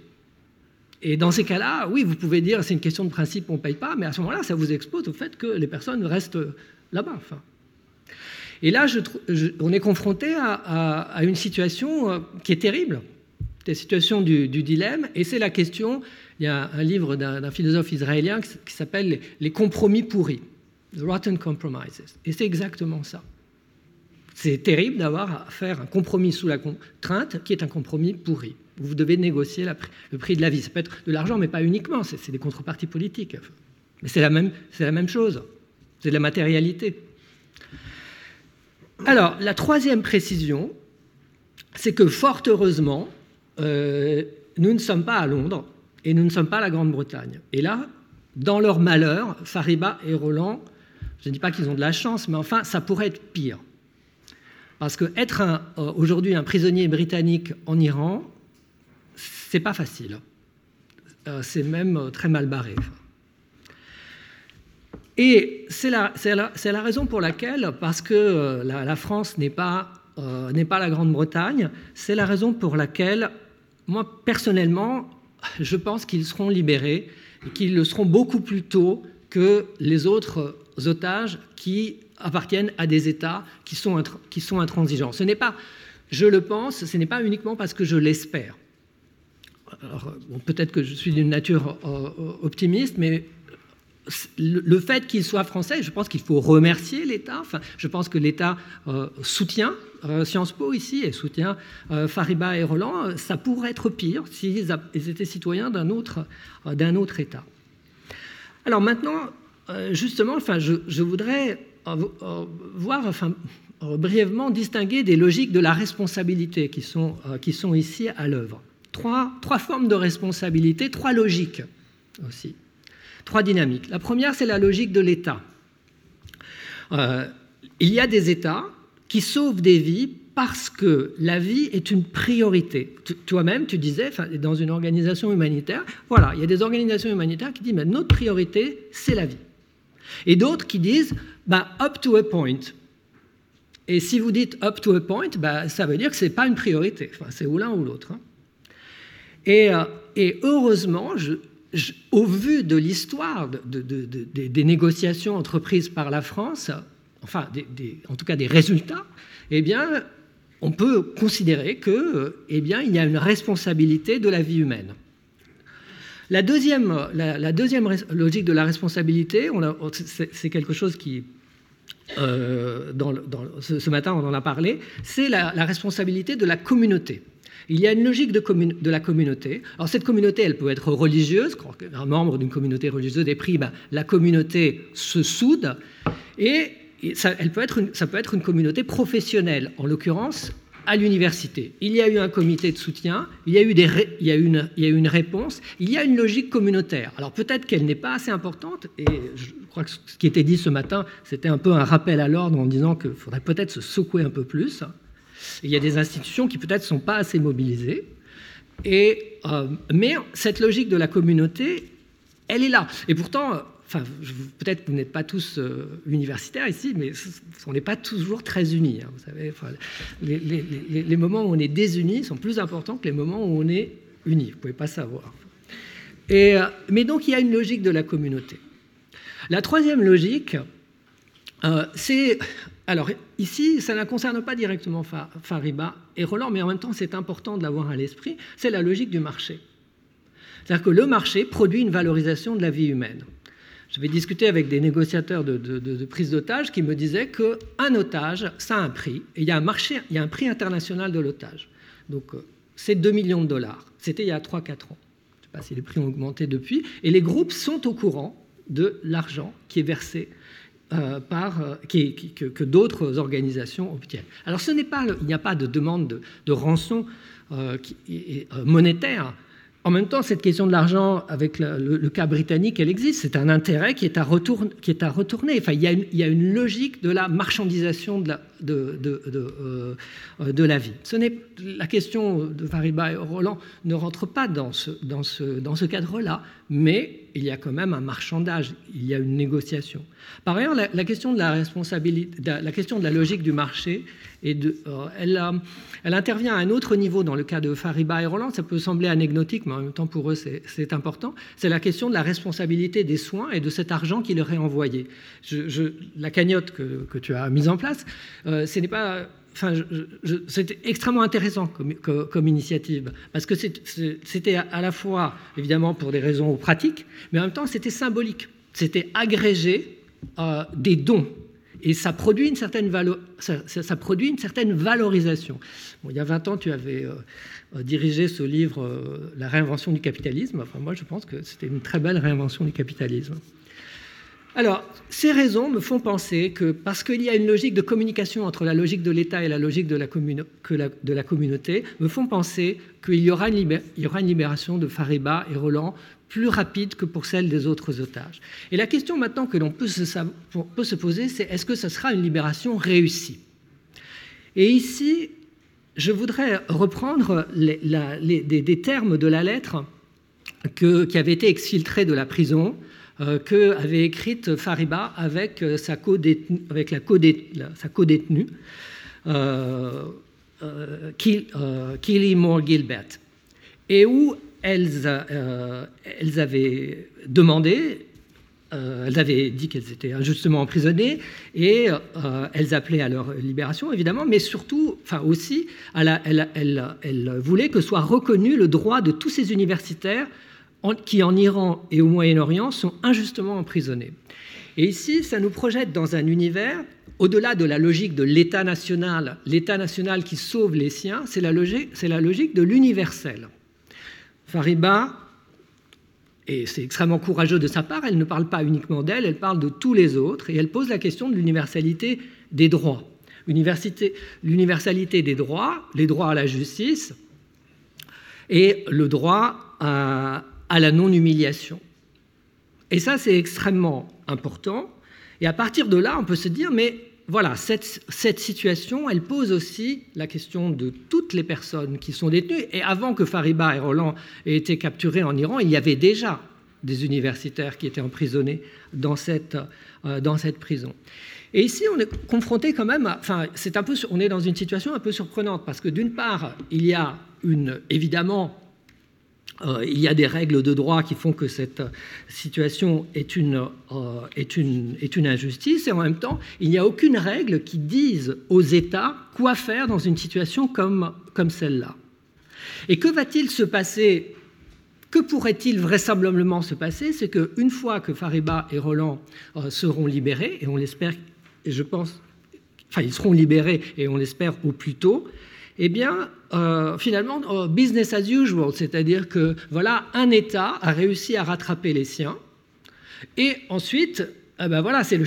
Et dans ces cas-là, oui, vous pouvez dire c'est une question de principe, on ne paye pas, mais à ce moment-là, ça vous expose au fait que les personnes restent là-bas. Et là, on est confronté à, une situation qui est terrible, des situations du, dilemme, et c'est la question, il y a un livre d'un philosophe israélien qui s'appelle Les compromis pourris, The Rotten Compromises, et c'est exactement ça. C'est terrible d'avoir à faire un compromis sous la contrainte qui est un compromis pourri. Vous devez négocier le prix de la vie. Ça peut être de l'argent, mais pas uniquement, c'est des contreparties politiques. Mais c'est la, la même chose, c'est de la matérialité. Alors, la troisième précision, c'est que fort heureusement, euh, nous ne sommes pas à Londres et nous ne sommes pas à la Grande-Bretagne. Et là, dans leur malheur, Fariba et Roland, je ne dis pas qu'ils ont de la chance, mais enfin, ça pourrait être pire. Parce que être euh, aujourd'hui un prisonnier britannique en Iran, c'est pas facile. Euh, c'est même très mal barré. Et c'est la, raison pour laquelle, parce que la France n'est pas la Grande-Bretagne. C'est la raison pour laquelle, moi, personnellement, je pense qu'ils seront libérés et qu'ils le seront beaucoup plus tôt que les autres otages qui appartiennent à des États qui sont, qui sont intransigeants. Ce n'est pas, je le pense, ce n'est pas uniquement parce que je l'espère. peut-être que je suis d'une nature euh, optimiste, mais le fait qu'il soit français, je pense qu'il faut remercier l'État. Enfin, je pense que l'État euh, soutient euh, Sciences Po ici et soutient euh, Fariba et Roland. Ça pourrait être pire s'ils étaient citoyens d'un autre, autre État. Alors maintenant, justement, enfin, je, voudrais voir, enfin, brièvement distinguer des logiques de la responsabilité qui sont, qui sont ici à l'œuvre. Trois, trois formes de responsabilité, trois logiques aussi. Trois dynamiques. La première, c'est la logique de l'État. Euh, il y a des États qui sauvent des vies parce que la vie est une priorité. Toi-même, tu disais, dans une organisation humanitaire, voilà, il y a des organisations humanitaires qui disent, mais notre priorité, c'est la vie. Et d'autres qui disent, bah, up to a point. Et si vous dites up to a point, bah, ça veut dire que ce n'est pas une priorité. C'est ou l'un ou l'autre. Hein. Et, euh, et, heureusement, je, au vu de l'histoire des négociations entreprises par la France, enfin, en tout cas des résultats, eh on peut considérer que, eh bien, y a une responsabilité de la vie humaine. La deuxième, la, deuxième logique de la responsabilité, c'est quelque chose qui, euh, ce, matin, on en a parlé, c'est la responsabilité de la communauté. Il y a une logique de, la communauté. Alors cette communauté, elle peut être religieuse, quand un membre d'une communauté religieuse est pris, ben, la communauté se soude, et, ça, elle peut être une, ça peut être une communauté professionnelle, en l'occurrence à l'université. Il y a eu un comité de soutien, il y a eu, des une, il y a une réponse, il y a une logique communautaire. Alors peut-être qu'elle n'est pas assez importante, et je crois que ce qui était dit ce matin, c'était un peu un rappel à l'ordre en disant qu'il faudrait peut-être se secouer un peu plus il y a des institutions qui peut-être ne sont pas assez mobilisées. Euh, mais cette logique de la communauté, elle est là. Et pourtant, peut-être que vous n'êtes pas tous euh, universitaires ici, mais on n'est pas toujours très unis. Hein, vous savez, les, moments où on est désunis sont plus importants que les moments où on est unis. Vous ne pouvez pas savoir. Euh, mais donc, il y a une logique de la communauté. La troisième logique, c'est alors ici, ça ne concerne pas directement Fariba et Roland, mais en même temps, c'est important de l'avoir à l'esprit, c'est la logique du marché. C'est-à-dire que le marché produit une valorisation de la vie humaine. J'avais discuté avec des négociateurs de, prise d'otage qui me disaient qu'un otage, ça a un prix, et il y a un marché, il y a un prix international de l'otage. Donc euh, c'est 2 millions de dollars. C'était il y a 3-4 ans. Je ne sais pas si les prix ont augmenté depuis. Et les groupes sont au courant de l'argent qui est versé euh, par, euh, que, d'autres organisations obtiennent. Alors ce n'est pas, il n'y a pas de demande de, rançon euh, monétaire en même temps, cette question de l'argent, avec le, cas britannique, elle existe. C'est un intérêt qui est à, qui est à retourner. Enfin, il, y a une, logique de la marchandisation de la, de, euh, de, la vie. Ce la question de Fariba et Roland ne rentre pas dans ce, dans ce, dans ce cadre-là, mais il y a quand même un marchandage, il y a une négociation. Par ailleurs, la, question de la responsabilité, la question de la logique du marché, euh, elle, intervient à un autre niveau dans le cas de Fariba et Roland. Ça peut sembler anecdotique, mais en même temps pour eux c'est important. C'est la question de la responsabilité des soins et de cet argent qui leur est envoyé. La cagnotte que, que, tu as mise en place, euh, ce n'est pas enfin, c'était extrêmement intéressant comme, initiative, parce que c'était à la fois, évidemment, pour des raisons pratiques, mais en même temps, c'était symbolique. C'était agréger euh, des dons. Et ça produit une certaine, valorisation. Il y a 20 ans, tu avais euh, dirigé ce livre, La réinvention du capitalisme. Moi, je pense que c'était une très belle réinvention du capitalisme. Alors, ces raisons me font penser que parce qu'il y a une logique de communication entre la logique de l'État et la logique de la, communauté, me font penser qu'il y, aura une libération de Fariba et Roland plus rapide que pour celle des autres otages. Et la question maintenant que l'on peut se, poser, c'est est-ce que ce sera une libération réussie? Et ici, je voudrais reprendre des, termes de la lettre qui avait été exfiltrée de la prison que avait écrite Fariba avec, euh, sa avec la co-détenue, euh, Killy Moore Gilbert, et où elles, elles avaient demandé elles avaient dit qu'elles étaient injustement emprisonnées et elles appelaient à leur libération, évidemment, mais surtout, enfin aussi, elles, elles, voulaient que soit reconnu le droit de tous ces universitaires qui en Iran et au Moyen-Orient sont injustement emprisonnés. Et ici, ça nous projette dans un univers, au-delà de la logique de l'État national, l'État national qui sauve les siens, c'est la logique, de l'universel. Fariba, et c'est extrêmement courageux de sa part, elle ne parle pas uniquement d'elle, elle parle de tous les autres, et elle pose la question de l'universalité des droits. L'universalité des droits, les droits à la justice, et le droit à, à la non-humiliation. Et ça, c'est extrêmement important. Et à partir de là, on peut se dire, mais voilà, cette, cette, situation, elle pose aussi la question de toutes les personnes qui sont détenues. Et avant que Fariba et Roland aient été capturés en Iran, il y avait déjà des universitaires qui étaient emprisonnés dans cette, euh, dans cette prison. Et ici, on est confronté quand même, enfin, c'est un peu, on est dans une situation un peu surprenante parce que d'une part, il y a une, évidemment euh, il y a des règles de droit qui font que cette situation est une, euh, est, une, injustice, et en même temps, il n'y a aucune règle qui dise aux États quoi faire dans une situation comme, comme celle-là. Et que va-t-il se passer? Que pourrait-il vraisemblablement se passer? C'est qu'une fois que Fariba et Roland euh, seront libérés, et on l'espère, et je pense, enfin, ils seront libérés, et on l'espère au plus tôt, eh bien, euh, finalement, euh, business as usual, c'est-à-dire que voilà, un État a réussi à rattraper les siens, et ensuite, eh ben voilà, c'est le,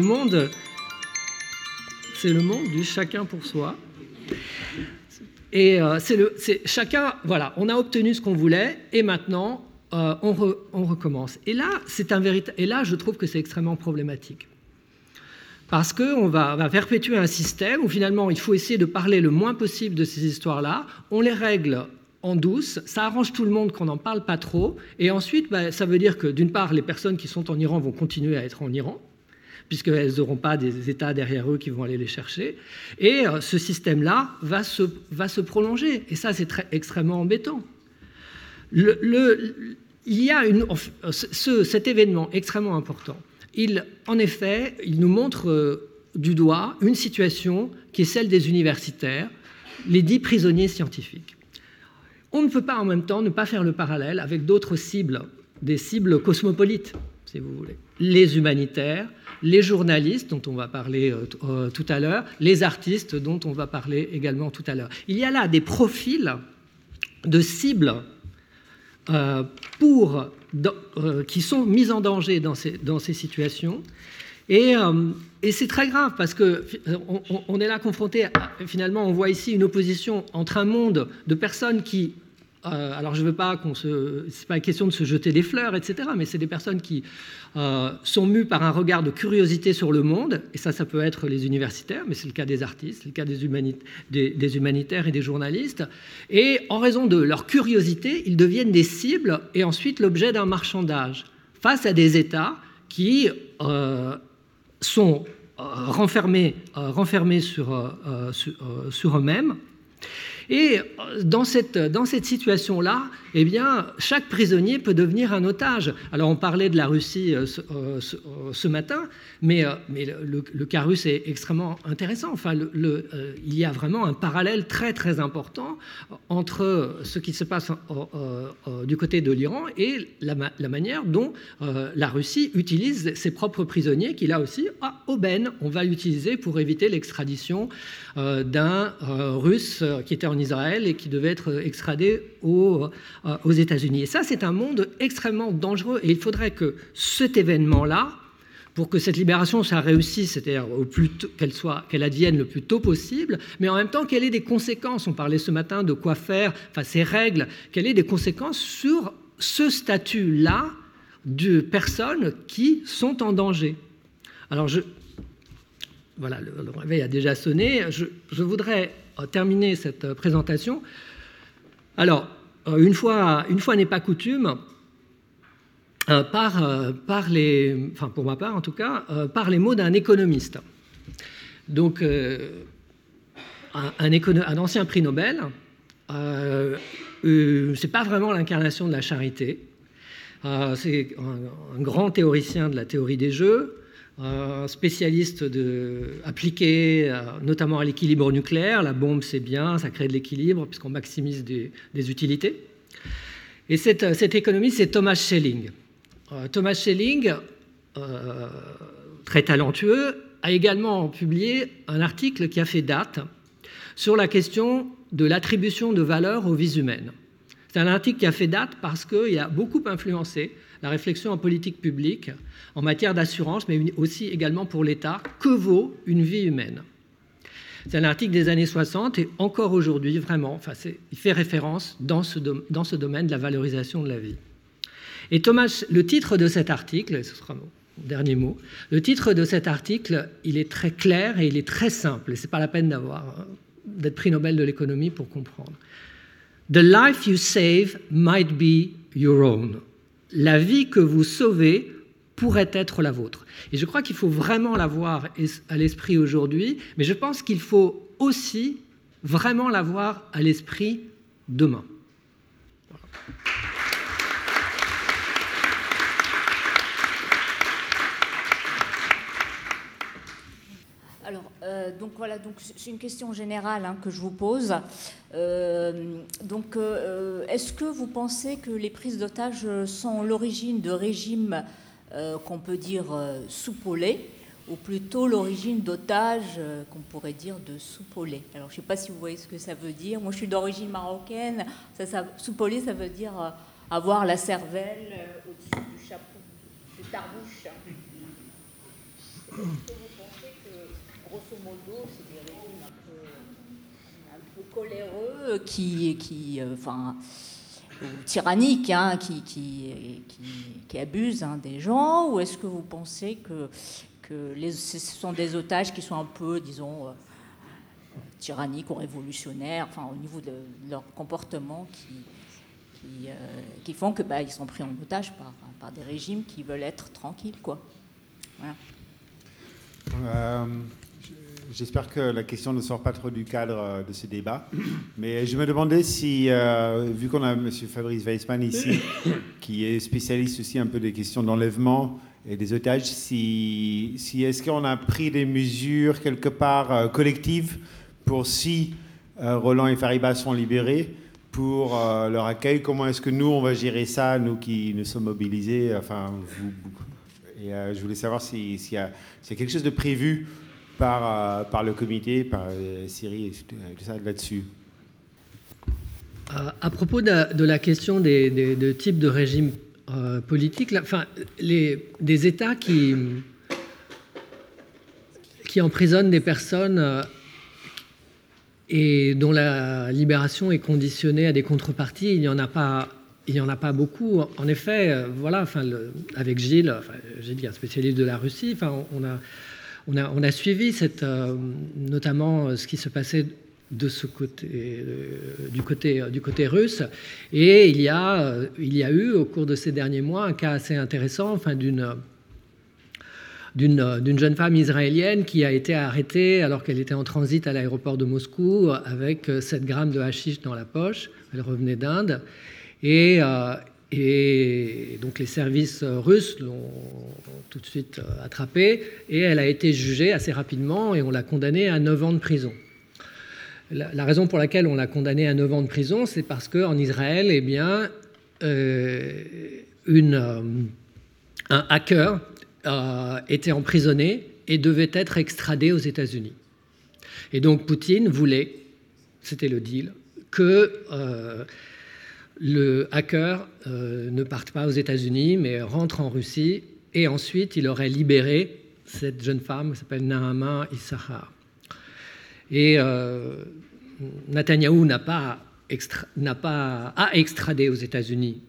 monde, du chacun pour soi. Et euh, c'est chacun, voilà, on a obtenu ce qu'on voulait, et maintenant, on, on, recommence. Et là, c'est un véritable, et là, je trouve que c'est extrêmement problématique parce qu'on va, perpétuer un système où finalement il faut essayer de parler le moins possible de ces histoires-là, on les règle en douce, ça arrange tout le monde qu'on n'en parle pas trop, et ensuite bah, ça veut dire que d'une part les personnes qui sont en Iran vont continuer à être en Iran, puisqu'elles n'auront pas des États derrière eux qui vont aller les chercher, et euh, ce système-là va se, prolonger, et ça c'est extrêmement embêtant. Il y a cet événement extrêmement important il, en effet, il nous montre euh, du doigt une situation qui est celle des universitaires, les dix prisonniers scientifiques. On ne peut pas en même temps ne pas faire le parallèle avec d'autres cibles, des cibles cosmopolites, si vous voulez. Les humanitaires, les journalistes, dont on va parler euh, euh, tout à l'heure, les artistes, dont on va parler également tout à l'heure. Il y a là des profils de cibles pour euh, qui sont mis en danger dans ces, dans ces situations. Et, euh, et c'est très grave parce que on, on, est là confronté, finalement, on voit ici une opposition entre un monde de personnes qui euh, alors je ne veux pas qu'on se... C'est pas question de se jeter des fleurs, etc. Mais c'est des personnes qui euh, sont mues par un regard de curiosité sur le monde. Et ça, ça peut être les universitaires, mais c'est le cas des artistes, le cas des, des, humanitaires et des journalistes. Et en raison de leur curiosité, ils deviennent des cibles et ensuite l'objet d'un marchandage face à des États qui euh, sont renfermés, renfermés sur eux-mêmes et euh, dans cette, dans cette situation-là, eh bien, chaque prisonnier peut devenir un otage. Alors, on parlait de la Russie euh, euh, euh, ce, matin, mais, le, cas russe est extrêmement intéressant. Enfin, il y a vraiment un parallèle très, très important entre ce qui se passe du côté de l'Iran et la, manière dont la Russie utilise ses propres prisonniers, qui là aussi, à aubaine, on va l'utiliser pour éviter l'extradition d'un Russe qui était en Israël et qui devait être extradé au aux États-Unis. Et ça, c'est un monde extrêmement dangereux. Et il faudrait que cet événement-là, pour que cette libération soit réussisse, c'est-à-dire qu'elle soit, advienne le plus tôt possible, mais en même temps qu'elle ait des conséquences? On parlait ce matin de quoi faire, enfin ces règles, qu'elle ait des conséquences sur ce statut-là de personnes qui sont en danger? Alors voilà, le, réveil a déjà sonné. Je, je voudrais terminer cette présentation. Alors, euh, une fois, une fois n'est pas coutume, euh, par, euh, par, les, enfin pour ma part en tout cas, par les mots d'un économiste. Donc, un, ancien prix Nobel, euh, c'est pas vraiment l'incarnation de la charité. c'est un, grand théoricien de la théorie des jeux, spécialiste appliqué notamment à l'équilibre nucléaire. La bombe, c'est bien, ça crée de l'équilibre puisqu'on maximise des, utilités. Et cet, cet économiste, c'est Thomas Schelling. Euh, Thomas Schelling, euh, très talentueux, a également publié un article qui a fait date sur la question de l'attribution de valeur aux vies humaines. C'est un article qui a fait date parce qu'il a beaucoup influencé la réflexion en politique publique en matière d'assurance, mais aussi également pour l'État. Que vaut une vie humaine? C'est un article des années 60 et encore aujourd'hui, vraiment, enfin, il fait référence dans ce, domaine de la valorisation de la vie. Et Thomas, le titre de cet article, ce sera mon dernier mot, le titre de cet article, il est très clair et il est très simple. Ce n'est pas la peine d'avoir d'être prix Nobel de l'économie pour comprendre. The life you save might be your own la vie que vous sauvez pourrait être la vôtre. Et je crois qu'il faut vraiment l'avoir à l'esprit aujourd'hui, mais je pense qu'il faut aussi vraiment l'avoir à l'esprit demain. Euh, donc voilà, donc c'est une question générale hein, que je vous pose. Euh, donc, euh, est-ce que vous pensez que les prises d'otages sont l'origine de régimes qu'on peut dire soupolés, ou plutôt l'origine d'otages qu'on pourrait dire de soupolés Alors, je ne sais pas si vous voyez ce que ça veut dire. Moi, je suis d'origine marocaine. Ça, ça, soupolé, ça veut dire avoir la cervelle au-dessus du chapeau, du tarbouche modo, c'est des régimes un peu, coléreux, qui, qui euh, enfin, tyranniques, hein, qui, qui, qui, abusent hein, des gens, ou est-ce que vous pensez que, que les, ce sont des otages qui sont un peu, disons, euh, tyranniques ou révolutionnaires, enfin, au niveau de, leur comportement qui, qui, euh, font que bah, ils sont pris en otage par, par des régimes qui veulent être tranquilles, quoi. J'espère que la question ne sort pas trop du cadre euh, de ce débat. Mais je me demandais si, euh, vu qu'on a M. Fabrice Weissmann ici, qui est spécialiste aussi un peu des questions d'enlèvement et des otages, si, si est-ce qu'on a pris des mesures quelque part euh, collectives pour si Roland et Fariba sont libérés, pour leur accueil? Comment est-ce que nous, on va gérer ça, nous qui nous sommes mobilisés? Enfin, et je voulais savoir s'il si y, y, a quelque chose de prévu par, euh, par le comité, par euh, Syrie et tout ça là-dessus. Euh, à propos de, la question des, de types de régimes politiques, enfin, des États qui, qui emprisonnent des personnes et dont la libération est conditionnée à des contreparties, il n'y en a pas. Il n'y en a pas beaucoup. En effet, voilà, enfin, avec Gilles, enfin, Gilles qui est un spécialiste de la Russie, enfin, on a, on a, suivi euh, notamment euh, ce qui se passait euh, du, côté, russe. Et il y, a, eu, au cours de ces derniers mois, un cas assez intéressant enfin, d'une, jeune femme israélienne qui a été arrêtée alors qu'elle était en transit à l'aéroport de Moscou avec 7 grammes de hashish dans la poche. Elle revenait d'Inde. Et donc les services russes l'ont tout de suite attrapée et elle a été jugée assez rapidement et on l'a condamnée à 9 ans de prison. La, raison pour laquelle on l'a condamnée à 9 ans de prison, c'est parce qu'en Israël, eh bien, une, un hacker était emprisonné et devait être extradé aux États-Unis. Et donc Poutine voulait, c'était le deal, que le hacker euh, ne parte pas aux États-Unis, mais rentre en Russie, et ensuite il aurait libéré cette jeune femme qui s'appelle Nahama Issachar. Et euh, Netanyahou n'a pas, n'a pas à extrader aux États-Unis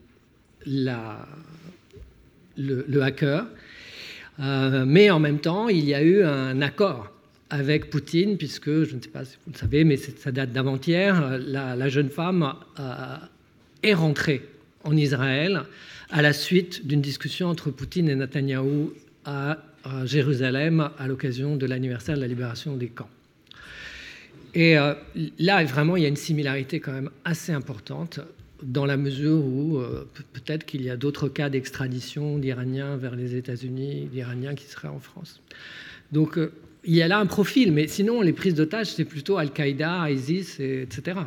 le, hacker, euh, mais en même temps, il y a eu un accord avec Poutine, puisque, je ne sais pas si vous le savez, mais ça date d'avant-hier, la, la, jeune femme a, est rentré en Israël à la suite d'une discussion entre Poutine et Netanyahou à, Jérusalem à l'occasion de l'anniversaire de la libération des camps. Et euh, là, vraiment, il y a une similarité quand même assez importante dans la mesure où euh, peut-être qu'il y a d'autres cas d'extradition d'Iraniens vers les États-Unis, d'Iraniens qui seraient en France. Donc euh, il y a là un profil, mais sinon les prises d'otages, c'est plutôt Al-Qaïda, ISIS, etc.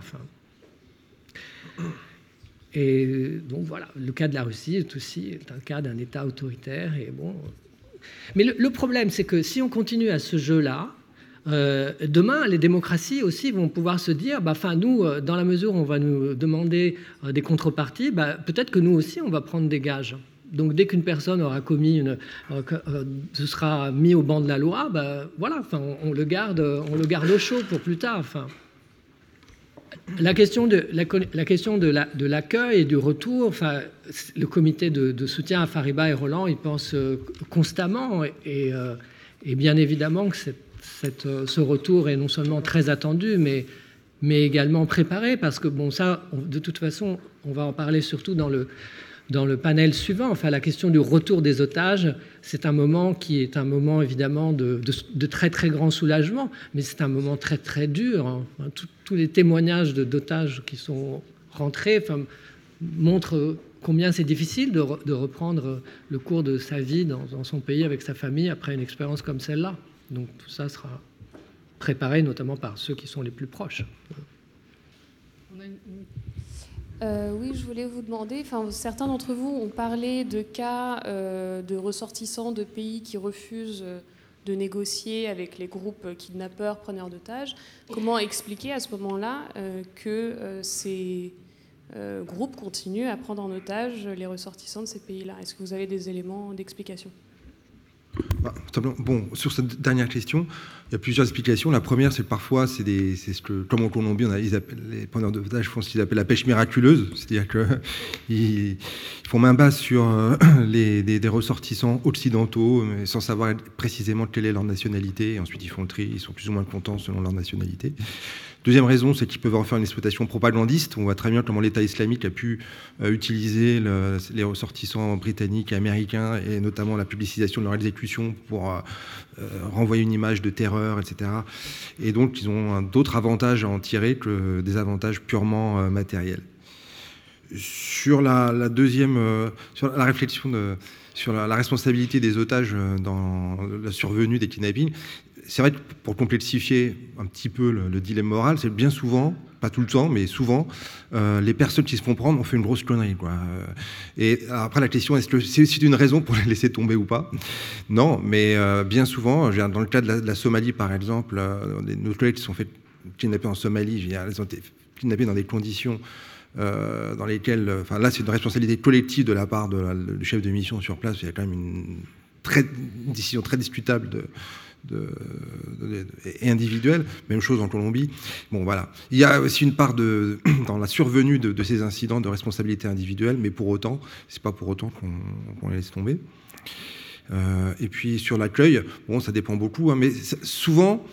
et donc voilà, le cas de la Russie est aussi un cas d'un État autoritaire. Et bon. Mais le, problème, c'est que si on continue à ce jeu-là, euh, demain, les démocraties aussi vont pouvoir se dire, bah, nous, euh, dans la mesure où on va nous demander euh, des contreparties, bah, peut-être que nous aussi, on va prendre des gages. Donc dès qu'une personne aura commis une, ce sera mis au banc de la loi, bah, voilà, enfin, on, le garde, on le garde au chaud pour plus tard. Enfin, la question de la, question de l'accueil et du retour, enfin, le comité de, soutien à Fariba et Roland, ils pensent euh, constamment et, euh, et, bien évidemment que euh, ce retour est non seulement très attendu, mais, mais également préparé parce que bon, ça, de toute façon, on va en parler surtout dans le dans le panel suivant. Enfin, la question du retour des otages, c'est un moment qui est un moment évidemment de, très très grand soulagement, mais c'est un moment très très dur. Hein. tous les témoignages d'otages qui sont rentrés enfin, montrent combien c'est difficile de, reprendre le cours de sa vie dans, son pays avec sa famille après une expérience comme celle-là. Donc tout ça sera préparé notamment par ceux qui sont les plus proches. Euh, oui, je voulais vous demander, enfin, certains d'entre vous ont parlé de cas euh, de ressortissants de pays qui refusent euh, de négocier avec les groupes kidnappeurs, preneurs d'otages. Comment expliquer à ce moment-là que ces groupes continuent à prendre en otage les ressortissants de ces pays-là? Est-ce que vous avez des éléments d'explication? Bon, sur cette dernière question, il y a plusieurs explications. La première, c'est parfois, c'est ce que, comme en Colombie, on ils appellent, les preneurs d'otages font ce qu'ils appellent la pêche miraculeuse, c'est-à-dire qu'ils font main basse sur euh, les, des, ressortissants occidentaux, sans savoir précisément quelle est leur nationalité. Et ensuite, ils font le tri, ils sont plus ou moins contents selon leur nationalité. Deuxième raison, c'est qu'ils peuvent en faire une exploitation propagandiste. On voit très bien comment l'État islamique a pu euh, utiliser les ressortissants britanniques et américains, et notamment la publicisation de leur exécution pour euh, euh, renvoyer une image de terreur, etc. Et donc, ils ont d'autres avantages à en tirer que des avantages purement matériels. Sur la, deuxième, sur la réflexion sur la, responsabilité des otages dans la survenue des kidnappings, c'est vrai que pour complexifier un petit peu le, dilemme moral, c'est bien souvent, pas tout le temps, mais souvent, euh, les personnes qui se font prendre ont fait une grosse connerie. Quoi. Et après, la question, est-ce que c'est une raison pour les laisser tomber ou pas? Non, mais euh, bien souvent, dans le cas de la, Somalie, par exemple, euh, nos collègues qui sont fait kidnapper en Somalie, ils ont été kidnappés dans des conditions dans lesquelles, enfin là, c'est une responsabilité collective de la part du chef de mission sur place. Il y a quand même une, très, une décision très discutable de de, et individuelle. Même chose en Colombie. Bon, voilà. Il y a aussi une part de, dans la survenue de, ces incidents de responsabilité individuelle, mais pour autant, c'est pas pour autant qu'on les laisse tomber. Euh, et puis sur l'accueil, bon, ça dépend beaucoup, hein, mais souvent,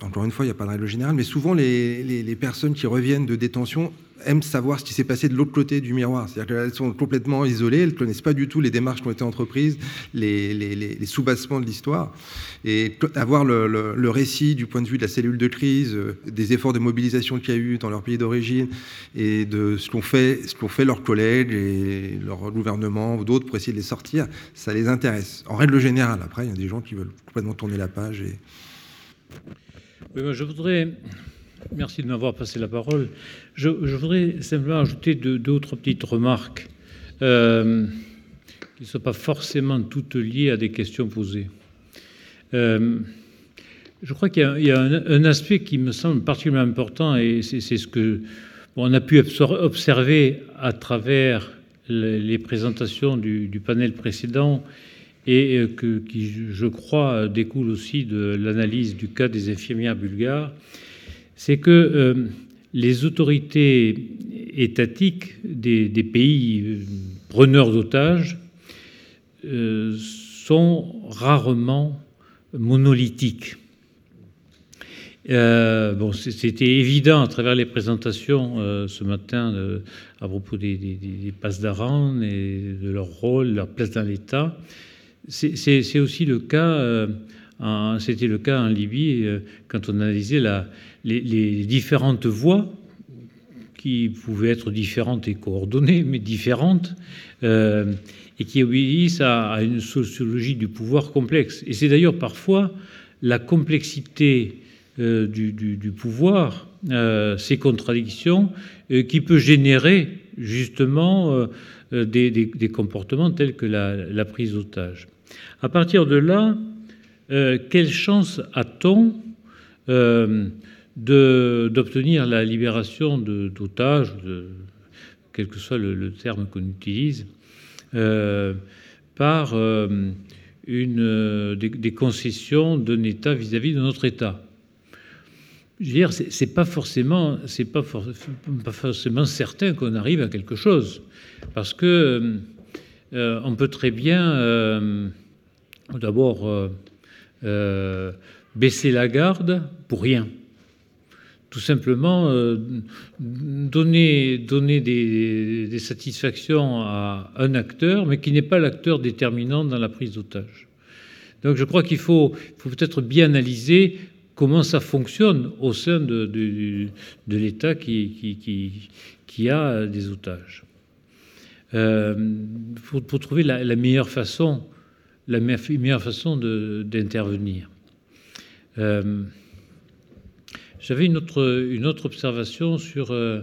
encore une fois, il n'y a pas de règle générale, mais souvent les, les personnes qui reviennent de détention aiment savoir ce qui s'est passé de l'autre côté du miroir. C'est-à-dire qu'elles sont complètement isolées, elles ne connaissent pas du tout les démarches qui ont été entreprises, les, les, les sous-bassements de l'histoire. Et avoir le, récit du point de vue de la cellule de crise, euh, des efforts de mobilisation qu'il y a eu dans leur pays d'origine, et de ce qu'ont fait, leurs collègues et leur gouvernement ou d'autres pour essayer de les sortir, ça les intéresse. En règle générale, après, il y a des gens qui veulent complètement tourner la page. Oui, je voudrais Merci de m'avoir passé la parole. Je, voudrais simplement ajouter deux, autres petites remarques euh, qui ne sont pas forcément toutes liées à des questions posées. Euh, je crois qu'il y a, un, aspect qui me semble particulièrement important et c'est ce que on a pu observer à travers les, présentations du, panel précédent et euh, que, qui, je crois, découle aussi de l'analyse du cas des infirmières bulgares, c'est que euh, les autorités étatiques des, pays euh, preneurs d'otages euh, sont rarement monolithiques. c'était évident à travers les présentations ce matin à propos des, des, passes d'Aran et de leur rôle, leur place dans l'État. C'est aussi le cas, c'était le cas en Libye quand on analysait les, différentes voies qui pouvaient être différentes et coordonnées, mais différentes, euh, et qui obéissent à, une sociologie du pouvoir complexe. Et c'est d'ailleurs parfois la complexité euh, du, pouvoir, euh, ces contradictions, qui peut générer justement des, comportements tels que la, la prise d'otage. À partir de là, quelle chance a-t-on d'obtenir la libération d'otages, quel que soit le, terme qu'on utilise, euh, par euh, une, des, concessions d'un État vis-à-vis de notre État? Je veux dire, c'est pas forcément, c'est pas, pas, forcément certain qu'on arrive à quelque chose, parce que euh, on peut très bien, d'abord, baisser la garde pour rien tout simplement euh, donner, donner des, satisfactions à un acteur, mais qui n'est pas l'acteur déterminant dans la prise d'otage. Donc je crois qu'il faut, faut peut-être bien analyser comment ça fonctionne au sein de, de, l'État qui, qui, qui, a des otages. Euh, pour, trouver la, meilleure façon, la meilleure façon d'intervenir. Euh, j'avais une autre, une autre observation sur, euh,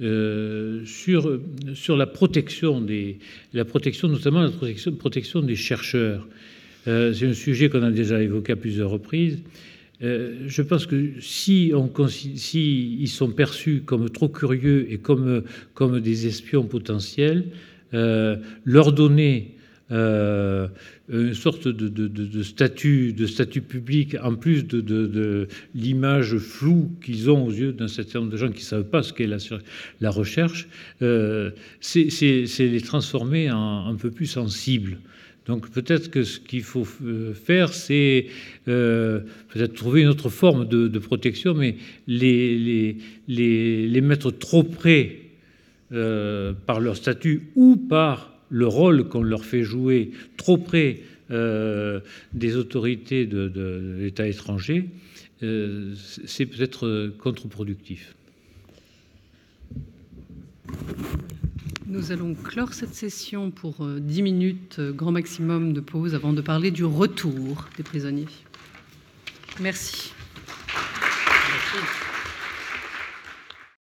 euh, sur, sur la protection, des, la protection, notamment la protection, protection des chercheurs. Euh, c'est un sujet qu'on a déjà évoqué à plusieurs reprises. je pense que si, on, si ils sont perçus comme trop curieux et comme, comme des espions potentiels, leur donner euh, une sorte de, statut, de statut public, en plus de, l'image floue qu'ils ont aux yeux d'un certain nombre de gens qui ne savent pas ce qu'est la, recherche, euh, c'est les transformer en un peu plus sensibles. Donc peut-être que ce qu'il faut euh, faire, c'est peut-être trouver une autre forme de, protection, mais les, les, mettre trop près par leur statut ou par le rôle qu'on leur fait jouer trop près euh, des autorités de, l'État étranger, euh, c'est peut-être contre-productif. Nous allons clore cette session pour 10 euh, minutes, grand maximum de pause, avant de parler du retour des prisonniers. Merci. Merci.